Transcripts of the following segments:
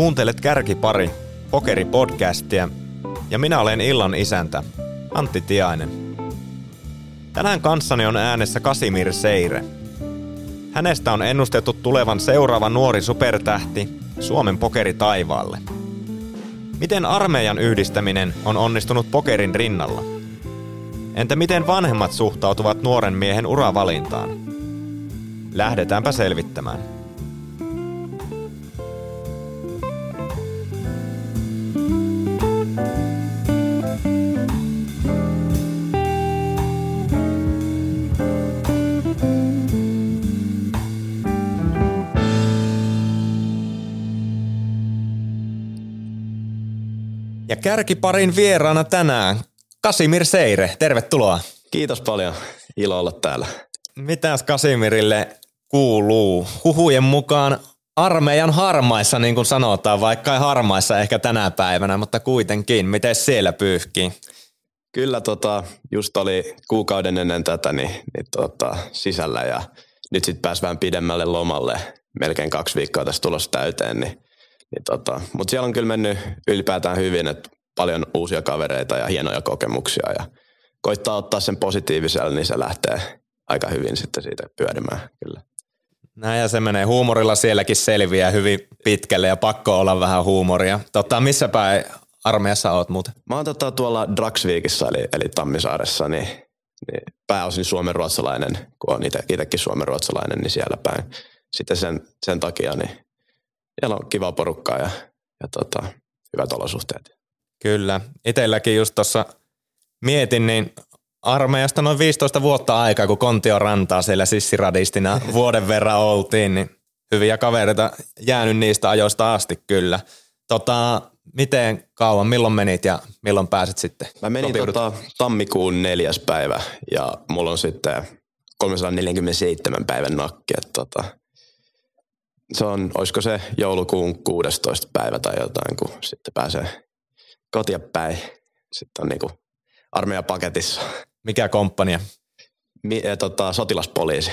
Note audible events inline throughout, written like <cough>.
Kuuntelet Kärkipari, Pokeri-podcastia, ja minä olen illan isäntä, Antti Tiainen. Tänään kanssani on äänessä Kasimir Seire. Hänestä on ennustettu tulevan seuraava nuori supertähti Suomen pokeri taivaalle. Miten armeijan yhdistäminen on onnistunut pokerin rinnalla? Entä miten vanhemmat suhtautuvat nuoren miehen uravalintaan? Lähdetäänpä selvittämään. Kärkiparin vieraana tänään Kasimir Seire, tervetuloa. Kiitos paljon, ilo olla täällä. Mitäs Kasimirille kuuluu? Huhujen mukaan armeijan harmaissa, niin kuin sanotaan, vaikka ei harmaissa ehkä tänä päivänä, mutta kuitenkin. Miten siellä pyyhkii? Kyllä tota, just oli kuukauden ennen tätä niin, niin tota, sisällä ja nyt sitten pääsi vähän pidemmälle lomalle. Melkein kaksi viikkoa tässä tulossa täyteen, niin niin tota, Mutta siellä on kyllä mennyt ylipäätään hyvin, että paljon uusia kavereita ja hienoja kokemuksia ja koittaa ottaa sen positiivisella, niin se lähtee aika hyvin sitten siitä pyörimään kyllä. Näin ja se menee huumorilla sielläkin selviää hyvin pitkälle ja pakko olla vähän huumoria. Totta, missä päin armeijassa oot muuten? Mä oon tota tuolla Dragsviikissa eli, eli Tammisaaressa, niin, niin pääosin suomen ruotsalainen, kun on itsekin suomen ruotsalainen, niin siellä päin. Sitten sen, sen takia niin siellä on kiva porukkaa ja, ja tota, hyvät olosuhteet. Kyllä. Itelläkin just tuossa mietin, niin armeijasta noin 15 vuotta aikaa, kun Kontio rantaa siellä sissiradistina <laughs> vuoden verran oltiin, niin hyviä kavereita jäänyt niistä ajoista asti kyllä. Tota, miten kauan, milloin menit ja milloin pääsit sitten? Mä menin tota, tammikuun neljäs päivä ja mulla on sitten 347 päivän nakki. Että tota, se on, olisiko se joulukuun 16. päivä tai jotain, kun sitten pääsee kotia päin. Sitten on niinku armeijapaketissa. Mikä komppania? Mi, ja, tota, sotilaspoliisi.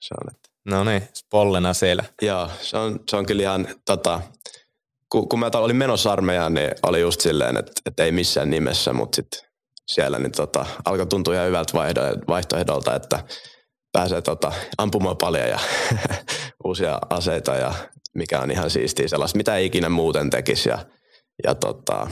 Se on, että. No niin, spollena siellä. Joo, se on, se on kyllä ihan, tota, kun, kun mä olin menossa armeijaan, niin oli just silleen, että, että ei missään nimessä, mutta sitten siellä niin tota, alkoi tuntua ihan hyvältä vaihtoehdolta, että pääsee tota, ampumaan paljon ja <laughs> uusia aseita ja mikä on ihan siistiä sellaista, mitä ei ikinä muuten tekisi. Ja, ja tota,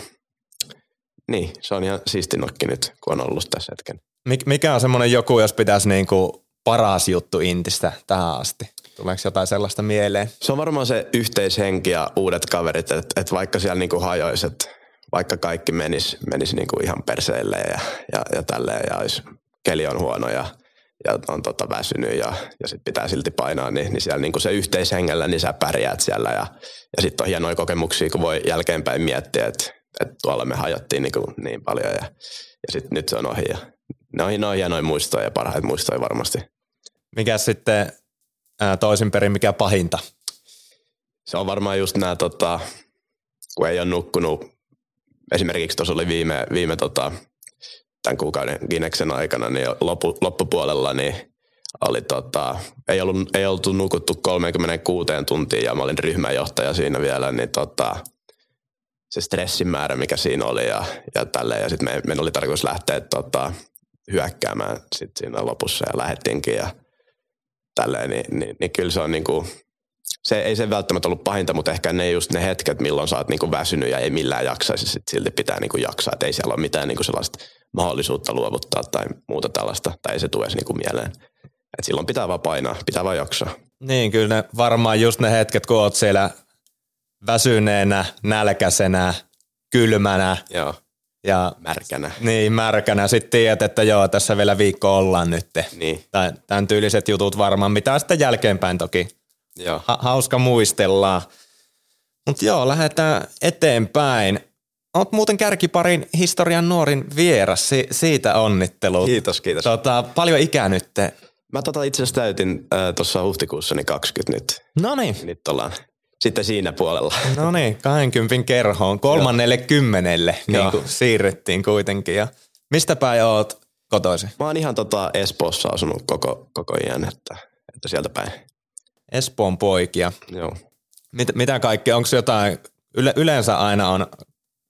niin, se on ihan siisti nokki nyt, kun on ollut tässä hetken. Mik, mikä on semmoinen joku, jos pitäisi niinku paras juttu Intistä tähän asti? Tuleeko jotain sellaista mieleen? Se on varmaan se yhteishenki ja uudet kaverit, että et vaikka siellä niinku hajoisi, että vaikka kaikki menisi menis niinku ihan perseille ja, ja, ja tälleen ja olisi, keli on huono ja – ja on tota väsynyt ja, ja sit pitää silti painaa, niin, niin siellä niin se yhteishengellä, niin sä pärjäät siellä ja, ja sitten on hienoja kokemuksia, kun voi jälkeenpäin miettiä, että, että tuolla me hajottiin niin, kuin niin paljon ja, ja sitten nyt se on ohi ja ne on, ne on hienoja muistoja ja parhaita muistoja varmasti. Mikä sitten ää, toisin perin, mikä pahinta? Se on varmaan just nämä, tota, kun ei ole nukkunut, esimerkiksi tuossa oli viime, viime tota, tämän kuukauden Gineksen aikana, niin loppu, loppupuolella niin oli tota, ei, ollut, ei oltu nukuttu 36 tuntia ja mä olin ryhmäjohtaja siinä vielä, niin tota, se stressin määrä, mikä siinä oli ja, ja tälleen. Ja sitten me, meidän oli tarkoitus lähteä tota, hyökkäämään sit siinä lopussa ja lähettiinkin ja tälleen, niin, niin, niin kyllä se on niinku, se ei se välttämättä ollut pahinta, mutta ehkä ne just ne hetket, milloin sä oot niinku väsynyt ja ei millään jaksaisi, sit silti pitää niinku jaksaa, että ei siellä ole mitään niinku sellaista mahdollisuutta luovuttaa tai muuta tällaista, tai ei se tule edes niinku mieleen. Et silloin pitää vaan painaa, pitää vaan jaksaa. Niin, kyllä ne, varmaan just ne hetket, kun oot siellä väsyneenä, nälkäisenä, kylmänä. Joo. Ja, märkänä. Niin, märkänä. Sitten tiedät, että joo, tässä vielä viikko ollaan nyt. Niin. Tai tämän tyyliset jutut varmaan, mitä sitten jälkeenpäin toki. Joo. Ha- hauska muistellaan. Mutta joo, lähdetään eteenpäin. Olet muuten kärkiparin historian nuorin vieras, si- siitä onnittelut. Kiitos, kiitos. Tota, paljon ikää nyt? Mä tota itse asiassa täytin äh, tuossa huhtikuussa niin 20 nyt. No niin. Nyt ollaan sitten siinä puolella. No niin, 20 kerhoon, kolmannelle kymmenelle niin kuin siirrettiin kuitenkin. Ja mistä päin oot kotoisin? Mä oon ihan tota Espoossa asunut koko, koko iän, että, että sieltä päin. Espoon poikia. Joo. Mit, mitä kaikkea, onko jotain yle, yleensä aina on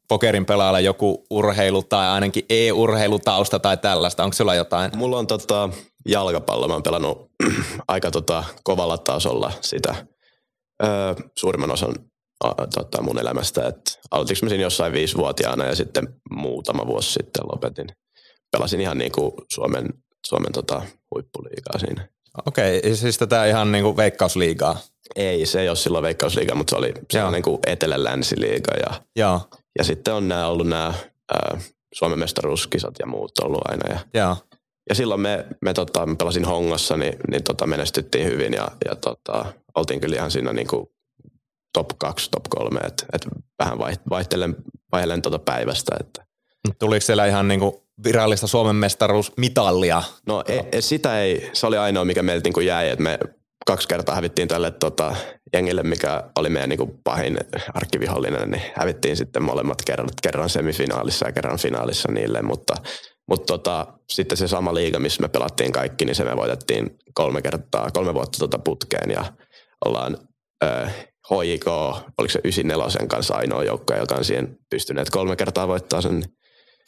pokerin pelaajalla joku urheilu tai ainakin e-urheilutausta tai tällaista. Onko sulla jotain? Mulla on tota jalkapallo. Mä oon pelannut <clears throat> aika tota kovalla tasolla sitä öö, suurimman osan a, tota mun elämästä. Et aloitinko mä siinä jossain viisivuotiaana ja sitten muutama vuosi sitten lopetin. Pelasin ihan niin kuin Suomen, Suomen tota huippuliigaa siinä. Okei, okay, siis tätä ihan niin kuin veikkausliigaa? Ei, se ei ole silloin veikkausliiga, mutta se oli se on niin kuin etelä-länsiliiga. Ja, Joo. Ja sitten on nämä ollut nämä ää, Suomen mestaruuskisat ja muut ollut aina. Ja, Joo. ja silloin me, me, tota, me pelasin Hongossa, niin, niin tota, menestyttiin hyvin ja, ja tota, oltiin kyllä ihan siinä niin kuin top 2, top 3, että et vähän vaihtelen, vaihtelen tota päivästä. Että. Tuliko siellä ihan niin kuin virallista Suomen mestaruusmitallia? No e, e, sitä ei, se oli ainoa mikä meiltä niin kuin jäi, että me kaksi kertaa hävittiin tälle tota, jengille, mikä oli meidän niin kuin pahin arkkivihollinen, niin hävittiin sitten molemmat kerran, kerran semifinaalissa ja kerran finaalissa niille, mutta, mutta tota, sitten se sama liiga, missä me pelattiin kaikki, niin se me voitettiin kolme kertaa, kolme vuotta tota putkeen ja ollaan äh, HJK, oliko se 94 kanssa ainoa joukko, joka on siihen pystyneet kolme kertaa voittaa sen,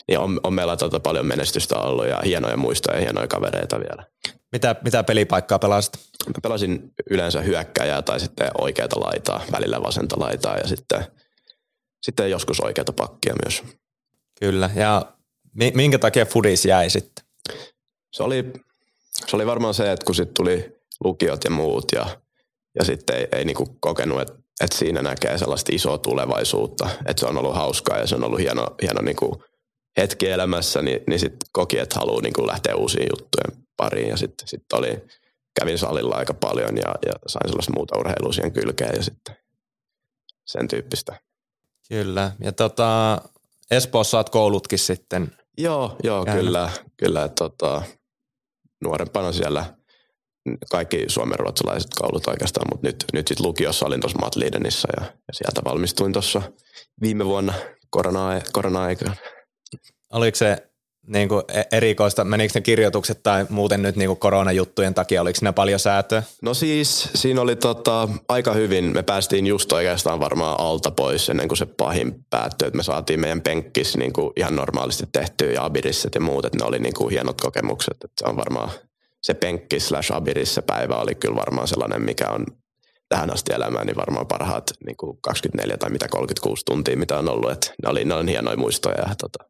niin on, on meillä tota paljon menestystä ollut ja hienoja muistoja ja hienoja kavereita vielä. Mitä, mitä pelipaikkaa pelasit? Mä pelasin yleensä hyökkäjää tai sitten oikeata laitaa, välillä vasenta laitaa ja sitten, sitten joskus oikeata pakkia myös. Kyllä, ja minkä takia Fudis jäi sitten? Se oli, se oli varmaan se, että kun sitten tuli lukiot ja muut ja, ja sitten ei, ei niinku kokenut, että, että siinä näkee sellaista isoa tulevaisuutta, että se on ollut hauskaa ja se on ollut hieno, hieno niinku hetki elämässä, niin, niin sitten koki, että haluaa niinku lähteä uusiin juttujen pariin ja sitten sit oli, kävin salilla aika paljon ja, ja sain sellaista muuta urheilua siihen kylkeen ja sitten sen tyyppistä. Kyllä, ja tota, Espoossa olet koulutkin sitten. Joo, joo kyllä, kyllä tota, nuorempana siellä kaikki suomenruotsalaiset koulut oikeastaan, mutta nyt, nyt sitten lukiossa olin tuossa Matliidenissa ja, ja sieltä valmistuin tuossa viime vuonna korona- korona-aikaan. Oliko se niin kuin e- erikoista, menikö ne kirjoitukset tai muuten nyt niin kuin koronajuttujen takia, oliko ne paljon säätöä? No siis siinä oli tota, aika hyvin, me päästiin just oikeastaan varmaan alta pois ennen kuin se pahin päättyi, että me saatiin meidän penkkis niin kuin ihan normaalisti tehtyä ja abirisset ja muut, että ne oli niin kuin hienot kokemukset, että se on varmaan se penkki slash abirissä päivä oli kyllä varmaan sellainen, mikä on tähän asti elämään, niin varmaan parhaat niin kuin 24 tai mitä 36 tuntia, mitä on ollut. Että ne oli, ne on hienoja muistoja ja tota,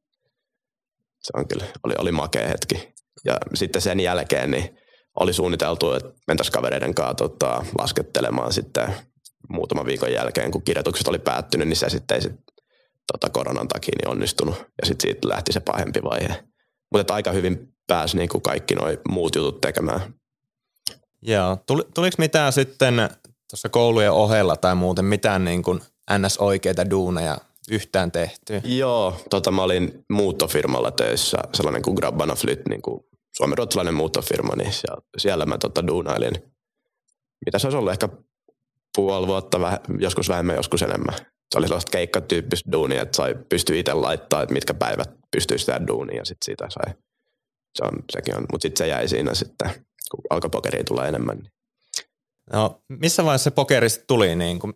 se on kyllä, oli, oli makea hetki. Ja sitten sen jälkeen niin oli suunniteltu, että mentäisiin kavereiden kanssa tota, laskettelemaan sitten muutaman viikon jälkeen, kun kirjoitukset oli päättynyt, niin se sitten ei sit, tota, koronan takia niin onnistunut. Ja sitten siitä lähti se pahempi vaihe. Mutta aika hyvin pääsi niin kuin kaikki nuo muut jutut tekemään. Joo. Tuli, tuliko mitään sitten tuossa koulujen ohella tai muuten mitään niin kuin NS-oikeita duuneja yhtään tehty. Joo, tota mä olin muuttofirmalla töissä, sellainen kuin Grabbana Flyt, niin kuin suomen-ruotsalainen muuttofirma, niin siellä, siellä mä tota duunailin. Mitä se olisi ollut ehkä puoli vuotta, väh, joskus vähemmän, joskus enemmän. Se oli sellaista keikkatyyppistä duunia, että sai pystyy itse laittaa, että mitkä päivät pystyy sitä duunia ja sitten siitä sai. Se on, sekin on, mutta sitten se jäi siinä sitten, kun alkoi pokeriin tulla enemmän. Niin. No, missä vaiheessa se pokeri tuli? Niin kuin,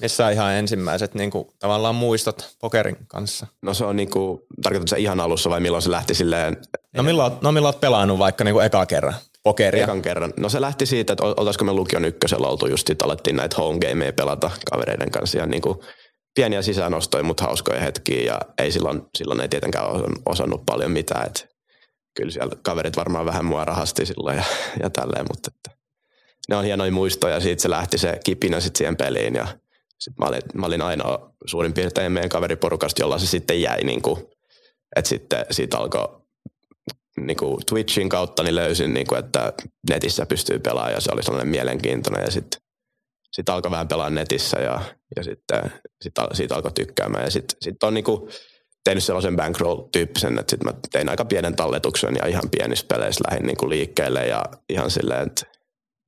missä ihan ensimmäiset niin kuin, tavallaan muistot pokerin kanssa? No se on niin kuin, tarkoitatko se ihan alussa vai milloin se lähti silleen? No milloin, no milloin olet pelannut vaikka niin kuin eka kerran pokeria? Ekan kerran. No se lähti siitä, että oltaisiko me lukion ykkösellä oltu just sit alettiin näitä home gameja pelata kavereiden kanssa ja niin kuin pieniä sisäänostoja, mutta hauskoja hetkiä ja ei silloin, silloin ei tietenkään osannut paljon mitään, että kyllä siellä kaverit varmaan vähän mua rahasti silloin ja, ja tälleen, mutta että ne on hienoja muistoja, siitä se lähti se kipinä sitten siihen peliin ja sitten mä olin, mä olin ainoa suurin piirtein meidän kaveriporukasta, jolla se sitten jäi, niin kuin, että sitten siitä alkoi niin kuin Twitchin kautta niin löysin, niin kuin, että netissä pystyy pelaamaan ja se oli sellainen mielenkiintoinen ja sitten sit alkoi vähän pelaa netissä ja, ja sitten sit, siitä alkoi tykkäämään ja sitten sit on niin kuin tehnyt sellaisen bankroll-tyyppisen, että sitten mä tein aika pienen talletuksen ja ihan pienissä peleissä lähdin niin kuin liikkeelle ja ihan silleen, että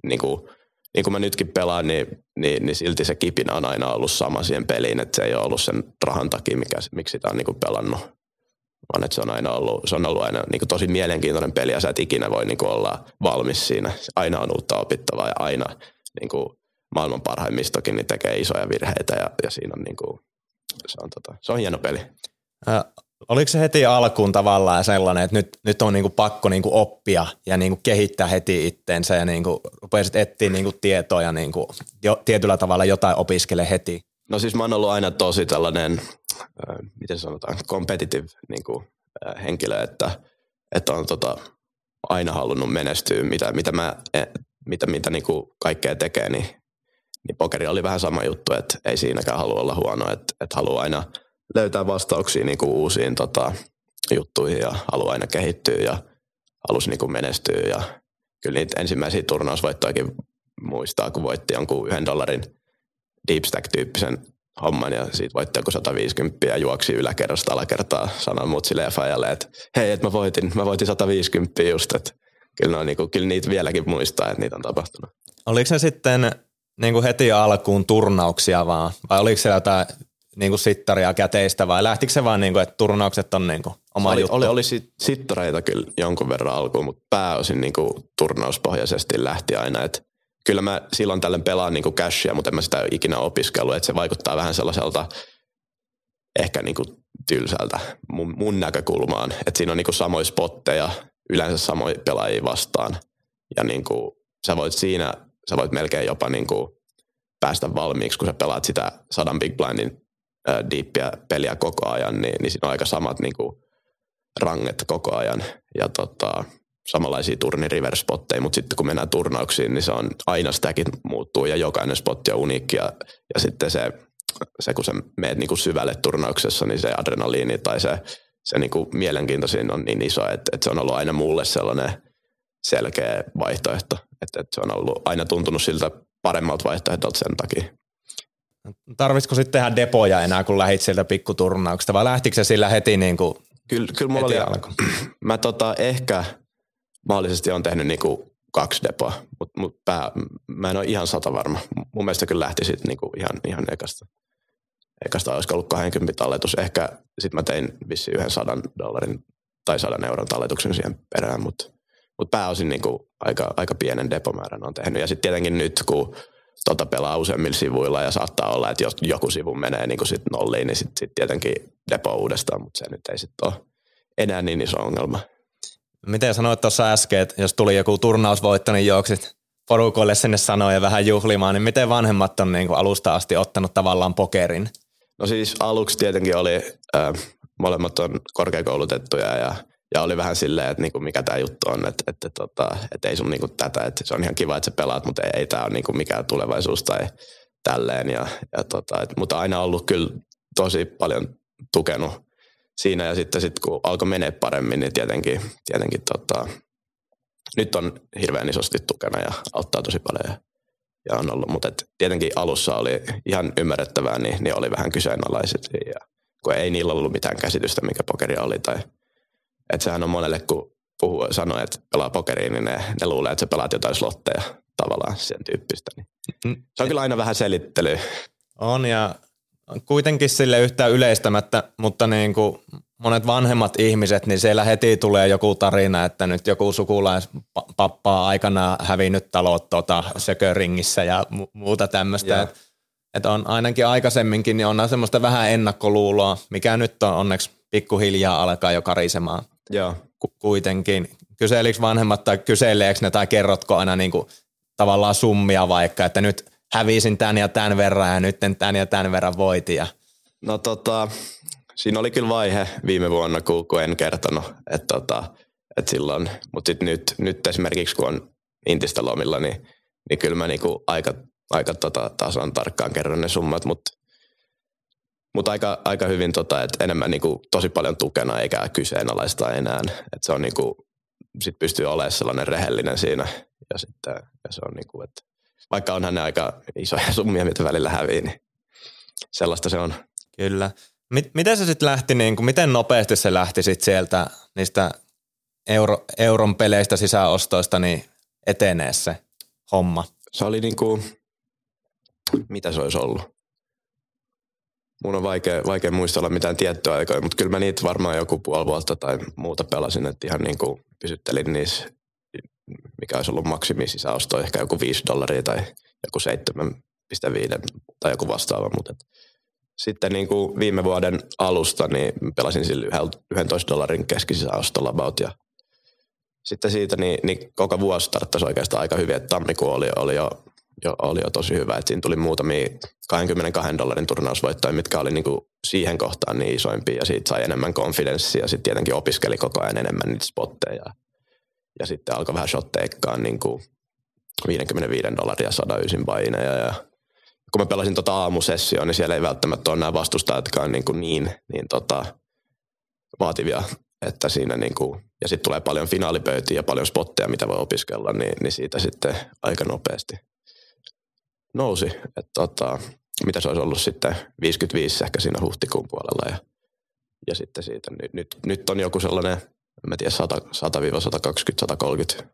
niin kuin – niin kuin mä nytkin pelaan, niin, niin, niin silti se kipinä on aina ollut sama siihen peliin, että se ei ole ollut sen rahan takia, mikä, miksi sitä on kuin pelannut. Vaan että se on aina ollut, se on ollut aina kuin tosi mielenkiintoinen peli ja sä et ikinä voi niin kuin olla valmis siinä. Aina on uutta opittavaa ja aina niin kuin maailman parhaimmistokin niin tekee isoja virheitä ja, ja siinä on kuin, se on, tota, se on hieno peli. Oliko se heti alkuun tavallaan sellainen, että nyt, nyt on niinku pakko niinku oppia ja niinku kehittää heti itteensä ja niinku rupesit etsiä niinku tietoa ja niinku jo, tietyllä tavalla jotain opiskele heti? No siis mä oon ollut aina tosi tällainen, äh, miten sanotaan, competitive niin kuin, äh, henkilö, että, että on tota, aina halunnut menestyä, mitä, mitä, mä, e, mitä, mitä niin kuin kaikkea tekee, niin, niin pokeri oli vähän sama juttu, että ei siinäkään halua olla huono, että, että haluaa aina löytää vastauksia niin kuin uusiin tota, juttuihin ja haluaa aina kehittyä ja halusi niin kuin menestyä ja kyllä niitä ensimmäisiä turnausvoittojakin muistaa, kun voitti jonkun yhden dollarin deep stack-tyyppisen homman ja siitä voitti joku 150 ja juoksi yläkerrasta alakertaa sanan mutsille ja fajalle, että hei, että mä voitin, mä voitin 150 just, että kyllä, on, niin kuin, kyllä niitä vieläkin muistaa, että niitä on tapahtunut. Oliko se sitten niin kuin heti alkuun turnauksia vaan, vai oliko se jotain niin kuin sittaria käteistä vai lähtikö se vaan niin kuin, että turnaukset on niin kuin oma oli, juttu? Oli, oli sittareita kyllä jonkun verran alkuun, mutta pääosin niin kuin turnauspohjaisesti lähti aina, että kyllä mä silloin tällöin pelaan niin kuin cashia, mutta en mä sitä ikinä opiskellut, että se vaikuttaa vähän sellaiselta ehkä niin kuin tylsältä mun, mun näkökulmaan, että siinä on niin kuin samoja spotteja, yleensä samoja pelaajia vastaan ja niin kuin sä voit siinä, sä voit melkein jopa niin kuin päästä valmiiksi, kun sä pelaat sitä sadan big blindin deepia peliä koko ajan, niin, niin siinä on aika samat niin kuin ranget koko ajan ja tota, samanlaisia turni river spotteja, mutta sitten kun mennään turnauksiin, niin se on aina sitäkin muuttuu ja jokainen spotti on uniikki ja, ja sitten se, se, kun sä meet niinku syvälle turnauksessa, niin se adrenaliini tai se, se niinku mielenkiintoisin on niin iso, että, että se on ollut aina mulle sellainen selkeä vaihtoehto, että, että se on ollut aina tuntunut siltä paremmalta vaihtoehdolta sen takia. Tarvitsiko sitten tehdä depoja enää, kun lähit sieltä pikkuturnauksesta, vai lähtikö se sillä heti niin kuin Kyllä, kyllä mulla oli, alku. <clears throat> mä tota, ehkä mahdollisesti on tehnyt niinku kaksi depoa, mutta mut pää, mä en ole ihan sata varma. Mun mielestä kyllä lähti sitten niinku ihan, ihan ekasta. Ekasta olisiko ollut 20 talletus. Ehkä sitten mä tein vissi yhden sadan dollarin tai sadan euron talletuksen siihen perään, mutta mut pääosin niinku aika, aika pienen depomäärän on tehnyt. Ja sitten tietenkin nyt, kun tota pelaa useammilla sivuilla ja saattaa olla, että jos joku sivu menee niin sit nolliin, niin sitten sit tietenkin depo uudestaan, mutta se nyt ei sitten ole enää niin iso ongelma. Miten sanoit tuossa äsken, että jos tuli joku turnausvoitto, niin juoksit porukoille sinne sanoja vähän juhlimaan, niin miten vanhemmat on niin kuin alusta asti ottanut tavallaan pokerin? No siis aluksi tietenkin oli, äh, molemmat on korkeakoulutettuja ja, ja oli vähän silleen, että niinku mikä tämä juttu on, että, että, tota, että ei sun niinku tätä, että se on ihan kiva, että sä pelaat, mutta ei, ei tämä ole niinku mikään tulevaisuus tai tälleen. Ja, ja tota, et, mutta aina ollut kyllä tosi paljon tukenut siinä. Ja sitten sit, kun alkoi menee paremmin, niin tietenkin, tietenkin tota, nyt on hirveän isosti tukena ja auttaa tosi paljon ja, on ollut, mutta et tietenkin alussa oli ihan ymmärrettävää, niin, niin oli vähän kyseenalaiset. Ja kun ei niillä ollut mitään käsitystä, mikä pokeria oli tai että sehän on monelle, kun puhuu, sanoo, että pelaa pokeriin, niin ne, ne luulee, että sä pelaat jotain slotteja tavallaan sen tyyppistä. Niin. Mm. Se on kyllä aina vähän selittely. On ja kuitenkin sille yhtään yleistämättä, mutta niin kuin monet vanhemmat ihmiset, niin siellä heti tulee joku tarina, että nyt joku sukulaispappa aikanaan hävinnyt talot tota, sököringissä ja mu- muuta tämmöistä. Että et on ainakin aikaisemminkin, niin on semmoista vähän ennakkoluuloa, mikä nyt on onneksi pikkuhiljaa alkaa jo karisemaan. Joo. Ku- kuitenkin. Kyselikö vanhemmat tai kyseleekö ne tai kerrotko aina niin kuin tavallaan summia vaikka, että nyt hävisin tän ja tän verran ja nyt tän ja tän verran voitin. Ja... No tota, siinä oli kyllä vaihe viime vuonna, kun, kun en kertonut, että tota, et silloin, mutta sitten nyt, nyt esimerkiksi kun on Intistä lomilla, niin, niin kyllä mä niinku aika, aika tota, tasan tarkkaan kerron ne summat, mutta mut aika, aika hyvin, tota, että enemmän niinku tosi paljon tukena eikä kyseenalaista enää. Että se on niinku, sit pystyy olemaan sellainen rehellinen siinä ja sitten ja se on niinku, että vaikka onhan ne aika isoja summia, mitä välillä hävii, niin sellaista se on. Kyllä. Miten se sitten lähti, niin kuin, miten nopeasti se lähti sit sieltä niistä euro, euron peleistä sisäostoista niin etenee se homma? Se oli niin kuin, mitä se olisi ollut? Mun on vaikea, vaikea muistella mitään tiettyä aikaa, mutta kyllä mä niitä varmaan joku puoli vuotta tai muuta pelasin, että ihan niin kuin pysyttelin niissä, mikä olisi ollut maksimi sisäosto, ehkä joku 5 dollaria tai joku 7,5 tai joku vastaava, mutta sitten niin kuin viime vuoden alusta niin pelasin sillä 11 dollarin keskisisäostolla about ja sitten siitä niin, niin koko vuosi starttasi oikeastaan aika hyvin, että tammikuu oli, oli, jo, jo, oli jo tosi hyvä, että siinä tuli muutamia 22 dollarin turnausvoittoja, mitkä oli niin kuin siihen kohtaan niin isoimpia ja siitä sai enemmän konfidenssia sitten tietenkin opiskeli koko ajan enemmän niitä spotteja. Ja sitten alkoi vähän shotteikkaa niin kuin 55 dollaria sadaysin paineja ja kun mä pelasin tota aamusessioon, niin siellä ei välttämättä ole nämä vastustajatkaan niin, kuin niin, niin tota, vaativia, että siinä niin kuin, ja sitten tulee paljon finaalipöytiä ja paljon spotteja, mitä voi opiskella, niin, niin siitä sitten aika nopeasti nousi. Että tota, mitä se olisi ollut sitten 55 ehkä siinä huhtikuun puolella ja, ja sitten siitä nyt, nyt, nyt on joku sellainen, en mä tiedä, 100, 100-120, 130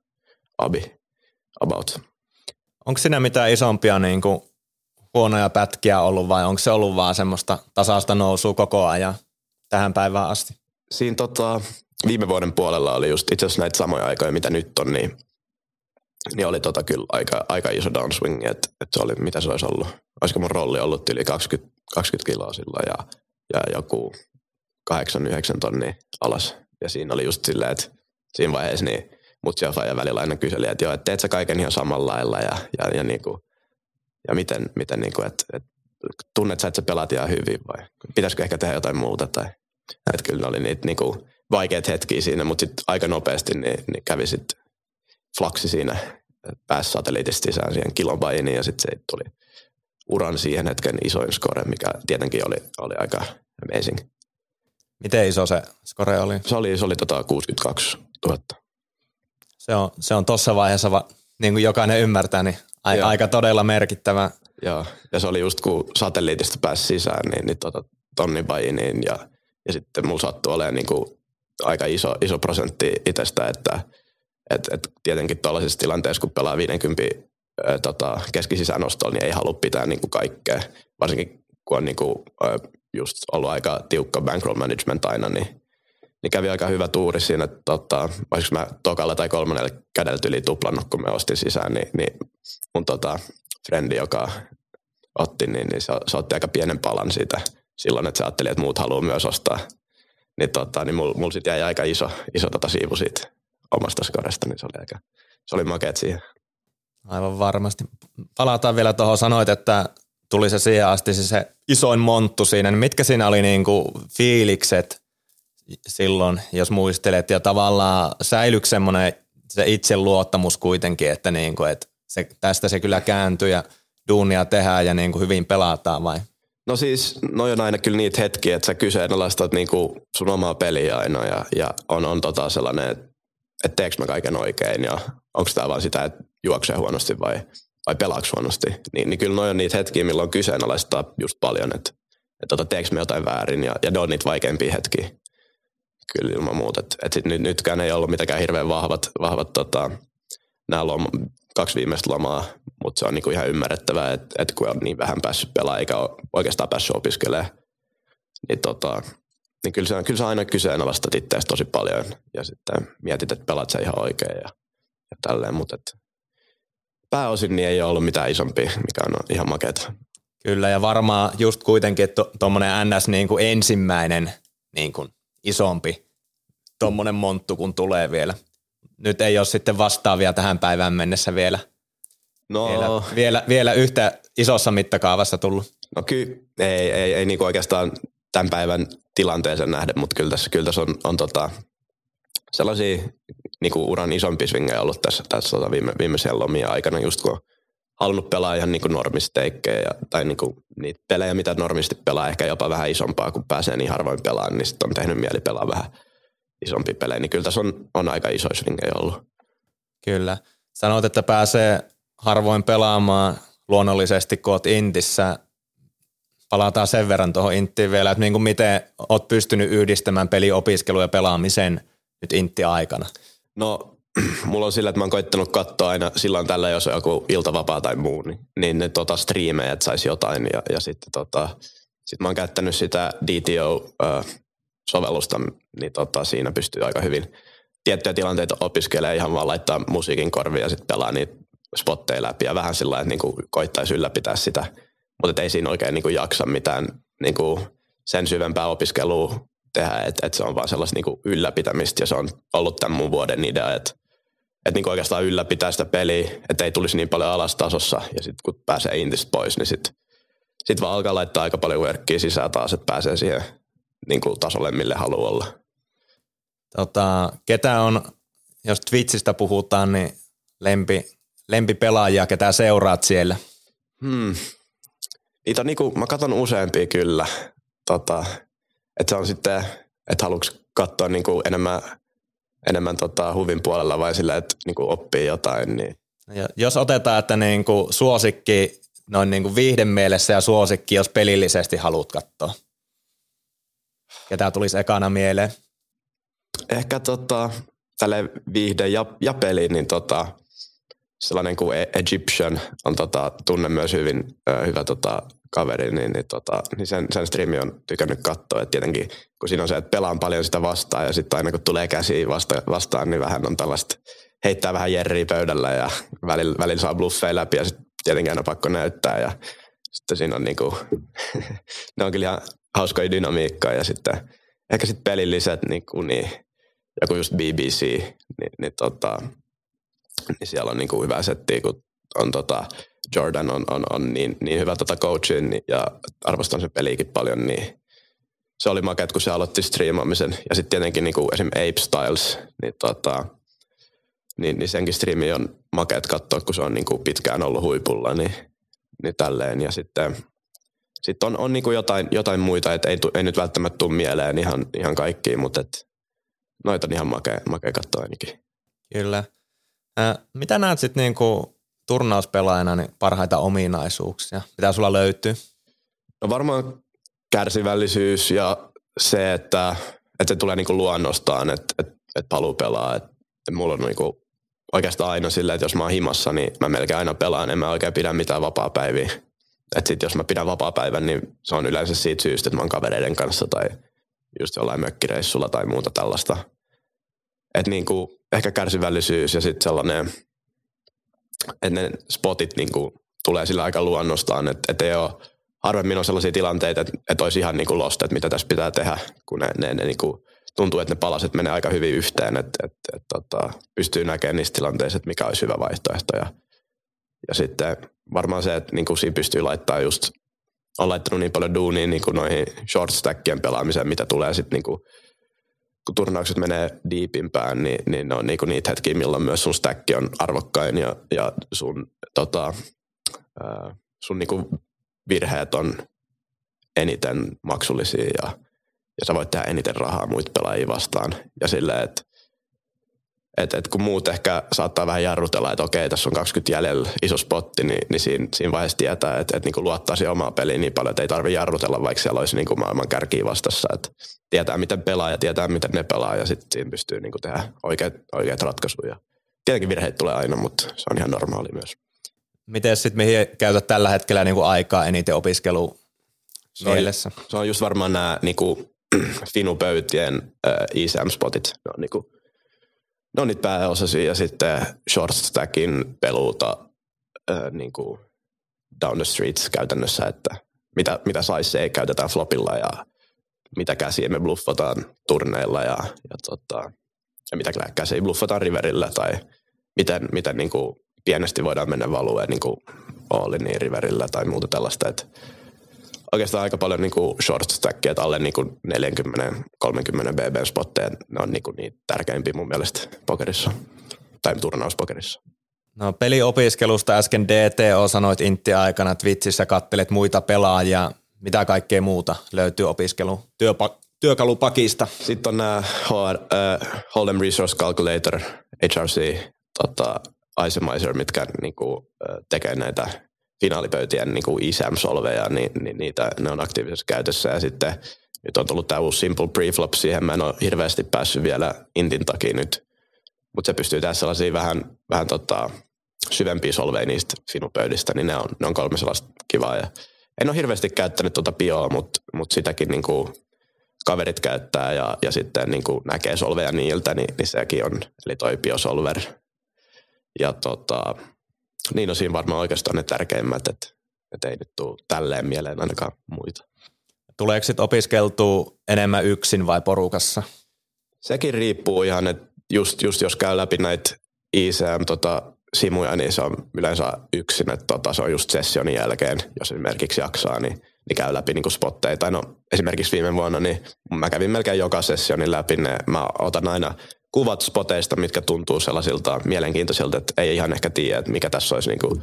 abi about. Onko siinä mitään isompia niin kuin huonoja pätkiä ollut vai onko se ollut vaan semmoista tasasta nousua koko ajan tähän päivään asti? Siinä tota, viime vuoden puolella oli just itse asiassa näitä samoja aikoja, mitä nyt on, niin, niin oli tota kyllä aika, aika iso downswing, että et se oli, mitä se olisi ollut. Olisiko mun rolli ollut yli 20, 20 kiloa silloin ja, ja joku 8-9 tonnia alas. Ja siinä oli just silleen, että siinä vaiheessa niin mut siellä välillä aina kyseli, että joo, että teet sä kaiken ihan samalla lailla ja, ja, ja niin kuin, ja miten, miten niin kuin, että, että tunnet sä, että sä pelaat ihan hyvin vai pitäisikö ehkä tehdä jotain muuta tai että kyllä oli niitä niin kuin vaikeat hetkiä siinä, mutta sitten aika nopeasti niin, niin kävi sitten flaksi siinä, pääsi satelliitista sisään siihen kilon painiin ja sitten se tuli uran siihen hetken isoin score, mikä tietenkin oli, oli aika amazing. Miten iso se score oli? Se oli, se oli tota 62 000. Se on, se on tuossa vaiheessa, va, niin kuin jokainen ymmärtää, niin Aika, aika todella merkittävä. Joo, ja se oli just kun satelliitista pääsi sisään, niin, niin tota, tonni ja, ja sitten mulla sattui olemaan niin kuin aika iso, iso prosentti itsestä, että et, et tietenkin tuollaisessa tilanteessa, kun pelaa 50 ä, tota, keskisisäänostolla, niin ei halua pitää niin kuin kaikkea. Varsinkin kun on niin kuin, ä, just ollut aika tiukka bankroll management aina, niin, niin kävi aika hyvä tuuri siinä, että tota, vaikka mä tokalla tai kolmannella kädellä yli tuplannut, kun me ostin sisään, niin, niin mun tota, frendi, joka otti, niin, niin se, se, otti aika pienen palan siitä silloin, että se ajatteli, että muut haluaa myös ostaa. Niin, tota, niin mulla mul sitten jäi aika iso, iso tota siivu siitä omasta skoresta, niin se oli aika, se oli makeet siihen. Aivan varmasti. Palataan vielä tuohon, sanoit, että tuli se siihen asti se, se isoin monttu siinä, niin mitkä siinä oli niinku fiilikset silloin, jos muistelet, ja tavallaan säilyykö semmoinen se itseluottamus kuitenkin, että niinku, et se, tästä se kyllä kääntyy ja duunia tehdään ja niin kuin hyvin pelataan vai? No siis, no on aina kyllä niitä hetkiä, että sä kyseenalaistat niin kuin sun omaa peliä aina ja, ja on, on tota sellainen, että, että teekö mä kaiken oikein ja onko tämä vaan sitä, että juoksee huonosti vai, vai pelaaks huonosti. Niin, niin kyllä noin on niitä hetkiä, milloin kyseenalaistaa just paljon, että, että tota, teekö me jotain väärin ja, ja ne on niitä vaikeimpia hetkiä. Kyllä ilman muuta. Että, että sit nyt, nytkään ei ollut mitenkään hirveän vahvat, vahvat tota, nämä lom, kaksi viimeistä lomaa, mutta se on niinku ihan ymmärrettävää, että, että kun on niin vähän päässyt pelaamaan eikä oikeastaan päässyt opiskelemaan, niin, tota, niin kyllä, se, kyllä se aina kyseenalaistat itseäsi tosi paljon ja sitten mietit, että pelaat sä ihan oikein ja, ja tälleen, mutta et, pääosin niin ei ole ollut mitään isompi, mikä on ihan makeeta. Kyllä ja varmaan just kuitenkin, että tuommoinen NS niin kuin ensimmäinen niin kuin isompi tuommoinen monttu, kun tulee vielä nyt ei ole sitten vastaavia tähän päivään mennessä vielä, no. vielä, vielä, vielä yhtä isossa mittakaavassa tullut. No kyllä, ei, ei, ei niin oikeastaan tämän päivän tilanteeseen nähden, mutta kyllä tässä, kyllä tässä on, on tota, sellaisia niin uran isompi swingejä ollut tässä, tässä tota viime, viimeisen lomia aikana, just kun on halunnut pelaa ihan niin normisteikkejä tai niin kuin niitä pelejä, mitä normisti pelaa, ehkä jopa vähän isompaa, kun pääsee niin harvoin pelaamaan, niin sitten on tehnyt mieli pelaa vähän – isompi pelejä, niin kyllä tässä on, on aika iso swingejä ollut. Kyllä. Sanoit, että pääsee harvoin pelaamaan luonnollisesti, kun oot Intissä. Palataan sen verran tuohon Inttiin vielä, että niin kuin miten oot pystynyt yhdistämään peliopiskelun ja pelaamisen nyt Intti-aikana? No <clears throat> mulla on sillä, että mä oon koittanut katsoa aina silloin tällä, jos on joku iltavapaa tai muu, niin, niin ne tota, striimejä, että saisi jotain. Ja, ja sitten tota, sit mä oon käyttänyt sitä DTO äh, sovellusta, niin tota, siinä pystyy aika hyvin tiettyjä tilanteita opiskelemaan ihan vaan laittaa musiikin korviin ja sitten pelaa niitä spotteja läpi ja vähän sillä että niin koittaisi ylläpitää sitä, mutta ei siinä oikein niin jaksa mitään niin kuin sen syvempää opiskelua tehdä, että, että se on vaan sellaista niin kuin ylläpitämistä ja se on ollut tämän mun vuoden idea, että, että niin kuin oikeastaan ylläpitää sitä peliä, että ei tulisi niin paljon alastasossa ja sitten kun pääsee intistä pois, niin sitten sit vaan alkaa laittaa aika paljon workkia sisään taas, että pääsee siihen niin kuin tasolle, mille haluaa olla. Tota, ketä on, jos Twitchistä puhutaan, niin lempi, lempipelaajia, ketä seuraat siellä? Hmm. Niitä on niinku, mä katson useampia kyllä. Tota, että se on sitten, että haluatko katsoa niinku enemmän, enemmän tota huvin puolella vai sillä, että niinku oppii jotain. Niin. Ja jos otetaan, että niinku suosikki noin niinku viihden mielessä ja suosikki, jos pelillisesti haluat katsoa. Ketä tulisi ekana mieleen? Ehkä tota, tälle viihde ja, ja peli, niin tota, sellainen kuin Egyptian on tota, tunne myös hyvin ö, hyvä tota, kaveri, niin, niin, tota, niin sen, sen striimi on tykännyt katsoa. Et tietenkin kun siinä on se, että pelaan paljon sitä vastaan ja sitten aina kun tulee käsi vasta, vastaan, niin vähän on tällaista heittää vähän jerriä pöydällä ja välillä, välillä saa bluffeja läpi ja sitten tietenkin aina pakko näyttää ja sitten siinä on niinku, <laughs> ne on kyllä ihan hauskoja dynamiikkaa ja sitten ehkä sitten pelilliset niinku, niin, joku just BBC, niin, niin, tota, niin siellä on niinku hyvä setti, kun on tota, Jordan on, on, on niin, niin hyvä tota coachin ja arvostan sen peliikin paljon, niin se oli makeet, kun se aloitti striimaamisen. Ja sitten tietenkin niin kuin esim. Ape Styles, niin, tota, niin, niin senkin striimi on makeet katsoa, kun se on niin kuin pitkään ollut huipulla, niin, niin tälleen. Ja sitten sit on, on niin kuin jotain, jotain muita, että ei, ei nyt välttämättä tule mieleen ihan, ihan kaikkia, mutta et, noita on ihan makea, makea katsoa ainakin. Kyllä. Äh, mitä näet sitten niinku turnauspelaajana niin parhaita ominaisuuksia? Mitä sulla löytyy? No varmaan kärsivällisyys ja se, että, että se tulee niinku luonnostaan, että, että, että paluu pelaa. Että, että mulla on niinku oikeastaan aina silleen, että jos mä oon himassa, niin mä melkein aina pelaan, en mä oikein pidä mitään vapaa-päiviä. Että sit jos mä pidän vapaa-päivän, niin se on yleensä siitä syystä, että mä oon kavereiden kanssa tai just jollain mökkireissulla tai muuta tällaista. Että niinku, ehkä kärsivällisyys ja sitten sellainen, että ne spotit niinku tulee sillä aika luonnostaan, että et ei ole harvemmin on sellaisia tilanteita, että, että olisi ihan niin kuin lost, että mitä tässä pitää tehdä, kun ne, ne, ne niin kuin, tuntuu, että ne palaset menee aika hyvin yhteen, että, että, että, että pystyy näkemään niissä tilanteissa, että mikä olisi hyvä vaihtoehto. Ja, ja sitten varmaan se, että niin kuin siinä pystyy laittamaan just, on laittanut niin paljon duunia niin kuin noihin short stackien pelaamiseen, mitä tulee sitten niin kuin, kun turnaukset menee diipimpään, niin, niin ne on niin kuin niitä hetkiä, milloin myös sun stack on arvokkain ja, ja sun, tota, ää, sun niin kuin virheet on eniten maksullisia ja, ja sä voit tehdä eniten rahaa muita pelaajia vastaan. Ja silleen, että et, et kun muut ehkä saattaa vähän jarrutella, että okei, tässä on 20 jäljellä iso spotti, niin, niin siinä, siinä vaiheessa tietää, että, että niin luottaa siihen omaa peliin niin paljon, että ei tarvitse jarrutella, vaikka siellä olisi niin maailman kärkiä vastassa. Että tietää, miten pelaa ja tietää, miten ne pelaa ja sitten siinä pystyy niin tehdä oikeat, oikeat ratkaisuja. Tietenkin virheitä tulee aina, mutta se on ihan normaali myös. Miten sitten mihin käytät tällä hetkellä niin kuin aikaa eniten opiskelu mielessä? Se on just varmaan nämä niin kuin, <clears throat> finupöytien äh, ICM-spotit. Ne on, niin kuin, ne on niitä pääosasia ja sitten short stackin peluuta äh, niin kuin down the streets käytännössä, että mitä, mitä saisi ei käytetään flopilla ja mitä käsiä me bluffataan turneilla ja, ja, tota, ja mitä käsiä bluffataan riverillä tai miten, miten niin kuin pienesti voidaan mennä valueen niin Alliniin riverillä tai muuta tällaista. Että oikeastaan aika paljon niin kuin short stackia, että alle niin kuin 40-30 BB spotteja, ne on niin kuin niitä tärkeimpiä mun mielestä pokerissa tai turnauspokerissa. No peliopiskelusta äsken DTO sanoit Intti aikana, että vitsissä kattelet muita pelaajia. Mitä kaikkea muuta löytyy opiskelu työpa- työkalupakista? Sitten on nämä HR, uh, Hold'em Resource Calculator, HRC, tota, Isemizer, mitkä niin kuin, tekee näitä finaalipöytien niin kuin ISAM-solveja, niin, niin niitä, ne on aktiivisessa käytössä. Ja sitten nyt on tullut tämä uusi Simple Preflop, siihen mä en ole hirveästi päässyt vielä Intin takia nyt. Mutta se pystyy tehdä sellaisia vähän, vähän tota, syvempiä solveja niistä finupöydistä, niin ne on, ne on kolme sellaista kivaa. Ja en ole hirveästi käyttänyt tuota bioa, mutta mut sitäkin niin kuin kaverit käyttää ja, ja sitten niin kuin näkee solveja niiltä, niin, niin sekin on, eli toi biosolver – ja tota, niin on siinä varmaan oikeastaan ne tärkeimmät, että, että ei nyt tule tälleen mieleen ainakaan muita. Tuleeko sitten opiskeltua enemmän yksin vai porukassa? Sekin riippuu ihan, että just, just jos käy läpi näitä ICM tota, simuja, niin se on yleensä yksin, että tota, se on just sessionin jälkeen, jos esimerkiksi jaksaa, niin, niin käy läpi niin spotteita. No, esimerkiksi viime vuonna, niin mä kävin melkein joka sessionin läpi, ne, mä otan aina kuvat spoteista, mitkä tuntuu sellaisilta mielenkiintoisilta, että ei ihan ehkä tiedä, että mikä tässä olisi niin kuin,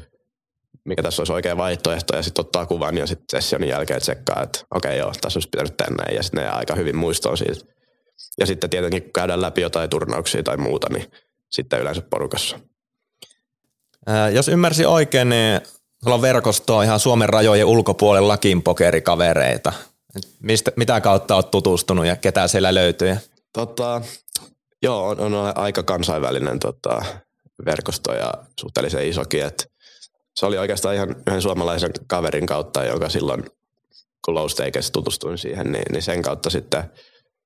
mikä tässä olisi oikea vaihtoehto ja sitten ottaa kuvan ja sitten sessionin jälkeen tsekkaa, että okei okay, joo, tässä olisi pitänyt tänne ja sitten ne aika hyvin muistoon siitä. Ja sitten tietenkin kun käydään läpi jotain turnauksia tai muuta, niin sitten yleensä porukassa. Ää, jos ymmärsin oikein, niin sulla on verkostoa ihan Suomen rajojen ulkopuolellakin pokerikavereita. Mistä, mitä kautta olet tutustunut ja ketä siellä löytyy? Tota, joo, on, on, aika kansainvälinen tota, verkosto ja suhteellisen isokin. Et se oli oikeastaan ihan yhden suomalaisen kaverin kautta, joka silloin, kun Low Stakes tutustuin siihen, niin, niin sen kautta sitten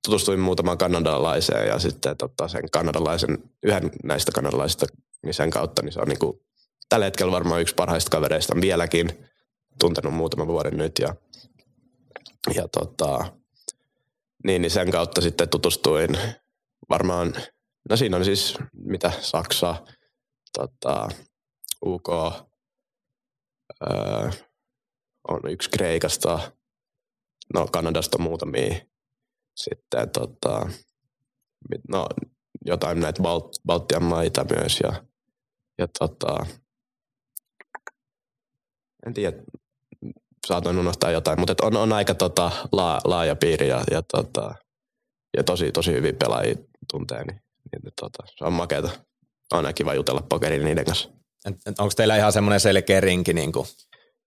tutustuin muutamaan kanadalaiseen ja sitten tota, sen kanadalaisen, yhden näistä kanadalaisista, niin sen kautta, niin se on niin kuin, tällä hetkellä varmaan yksi parhaista kavereista vieläkin, tuntenut muutaman vuoden nyt ja, ja tota, niin, niin sen kautta sitten tutustuin varmaan, no siinä on siis mitä Saksa, tota, UK, öö, on yksi Kreikasta, no Kanadasta muutamia, sitten tota, no, jotain näitä Balt- Baltian maita myös ja, ja tota, en tiedä, saatoin unohtaa jotain, mutta on, on aika tota, laa, laaja piiri ja, ja, tota, ja tosi, tosi hyvin pelaajia tuntee, niin, niin tota, se on makeata. On aina kiva jutella pokerin niiden kanssa. Onko teillä ihan semmoinen selkeä rinki? Niin kuin?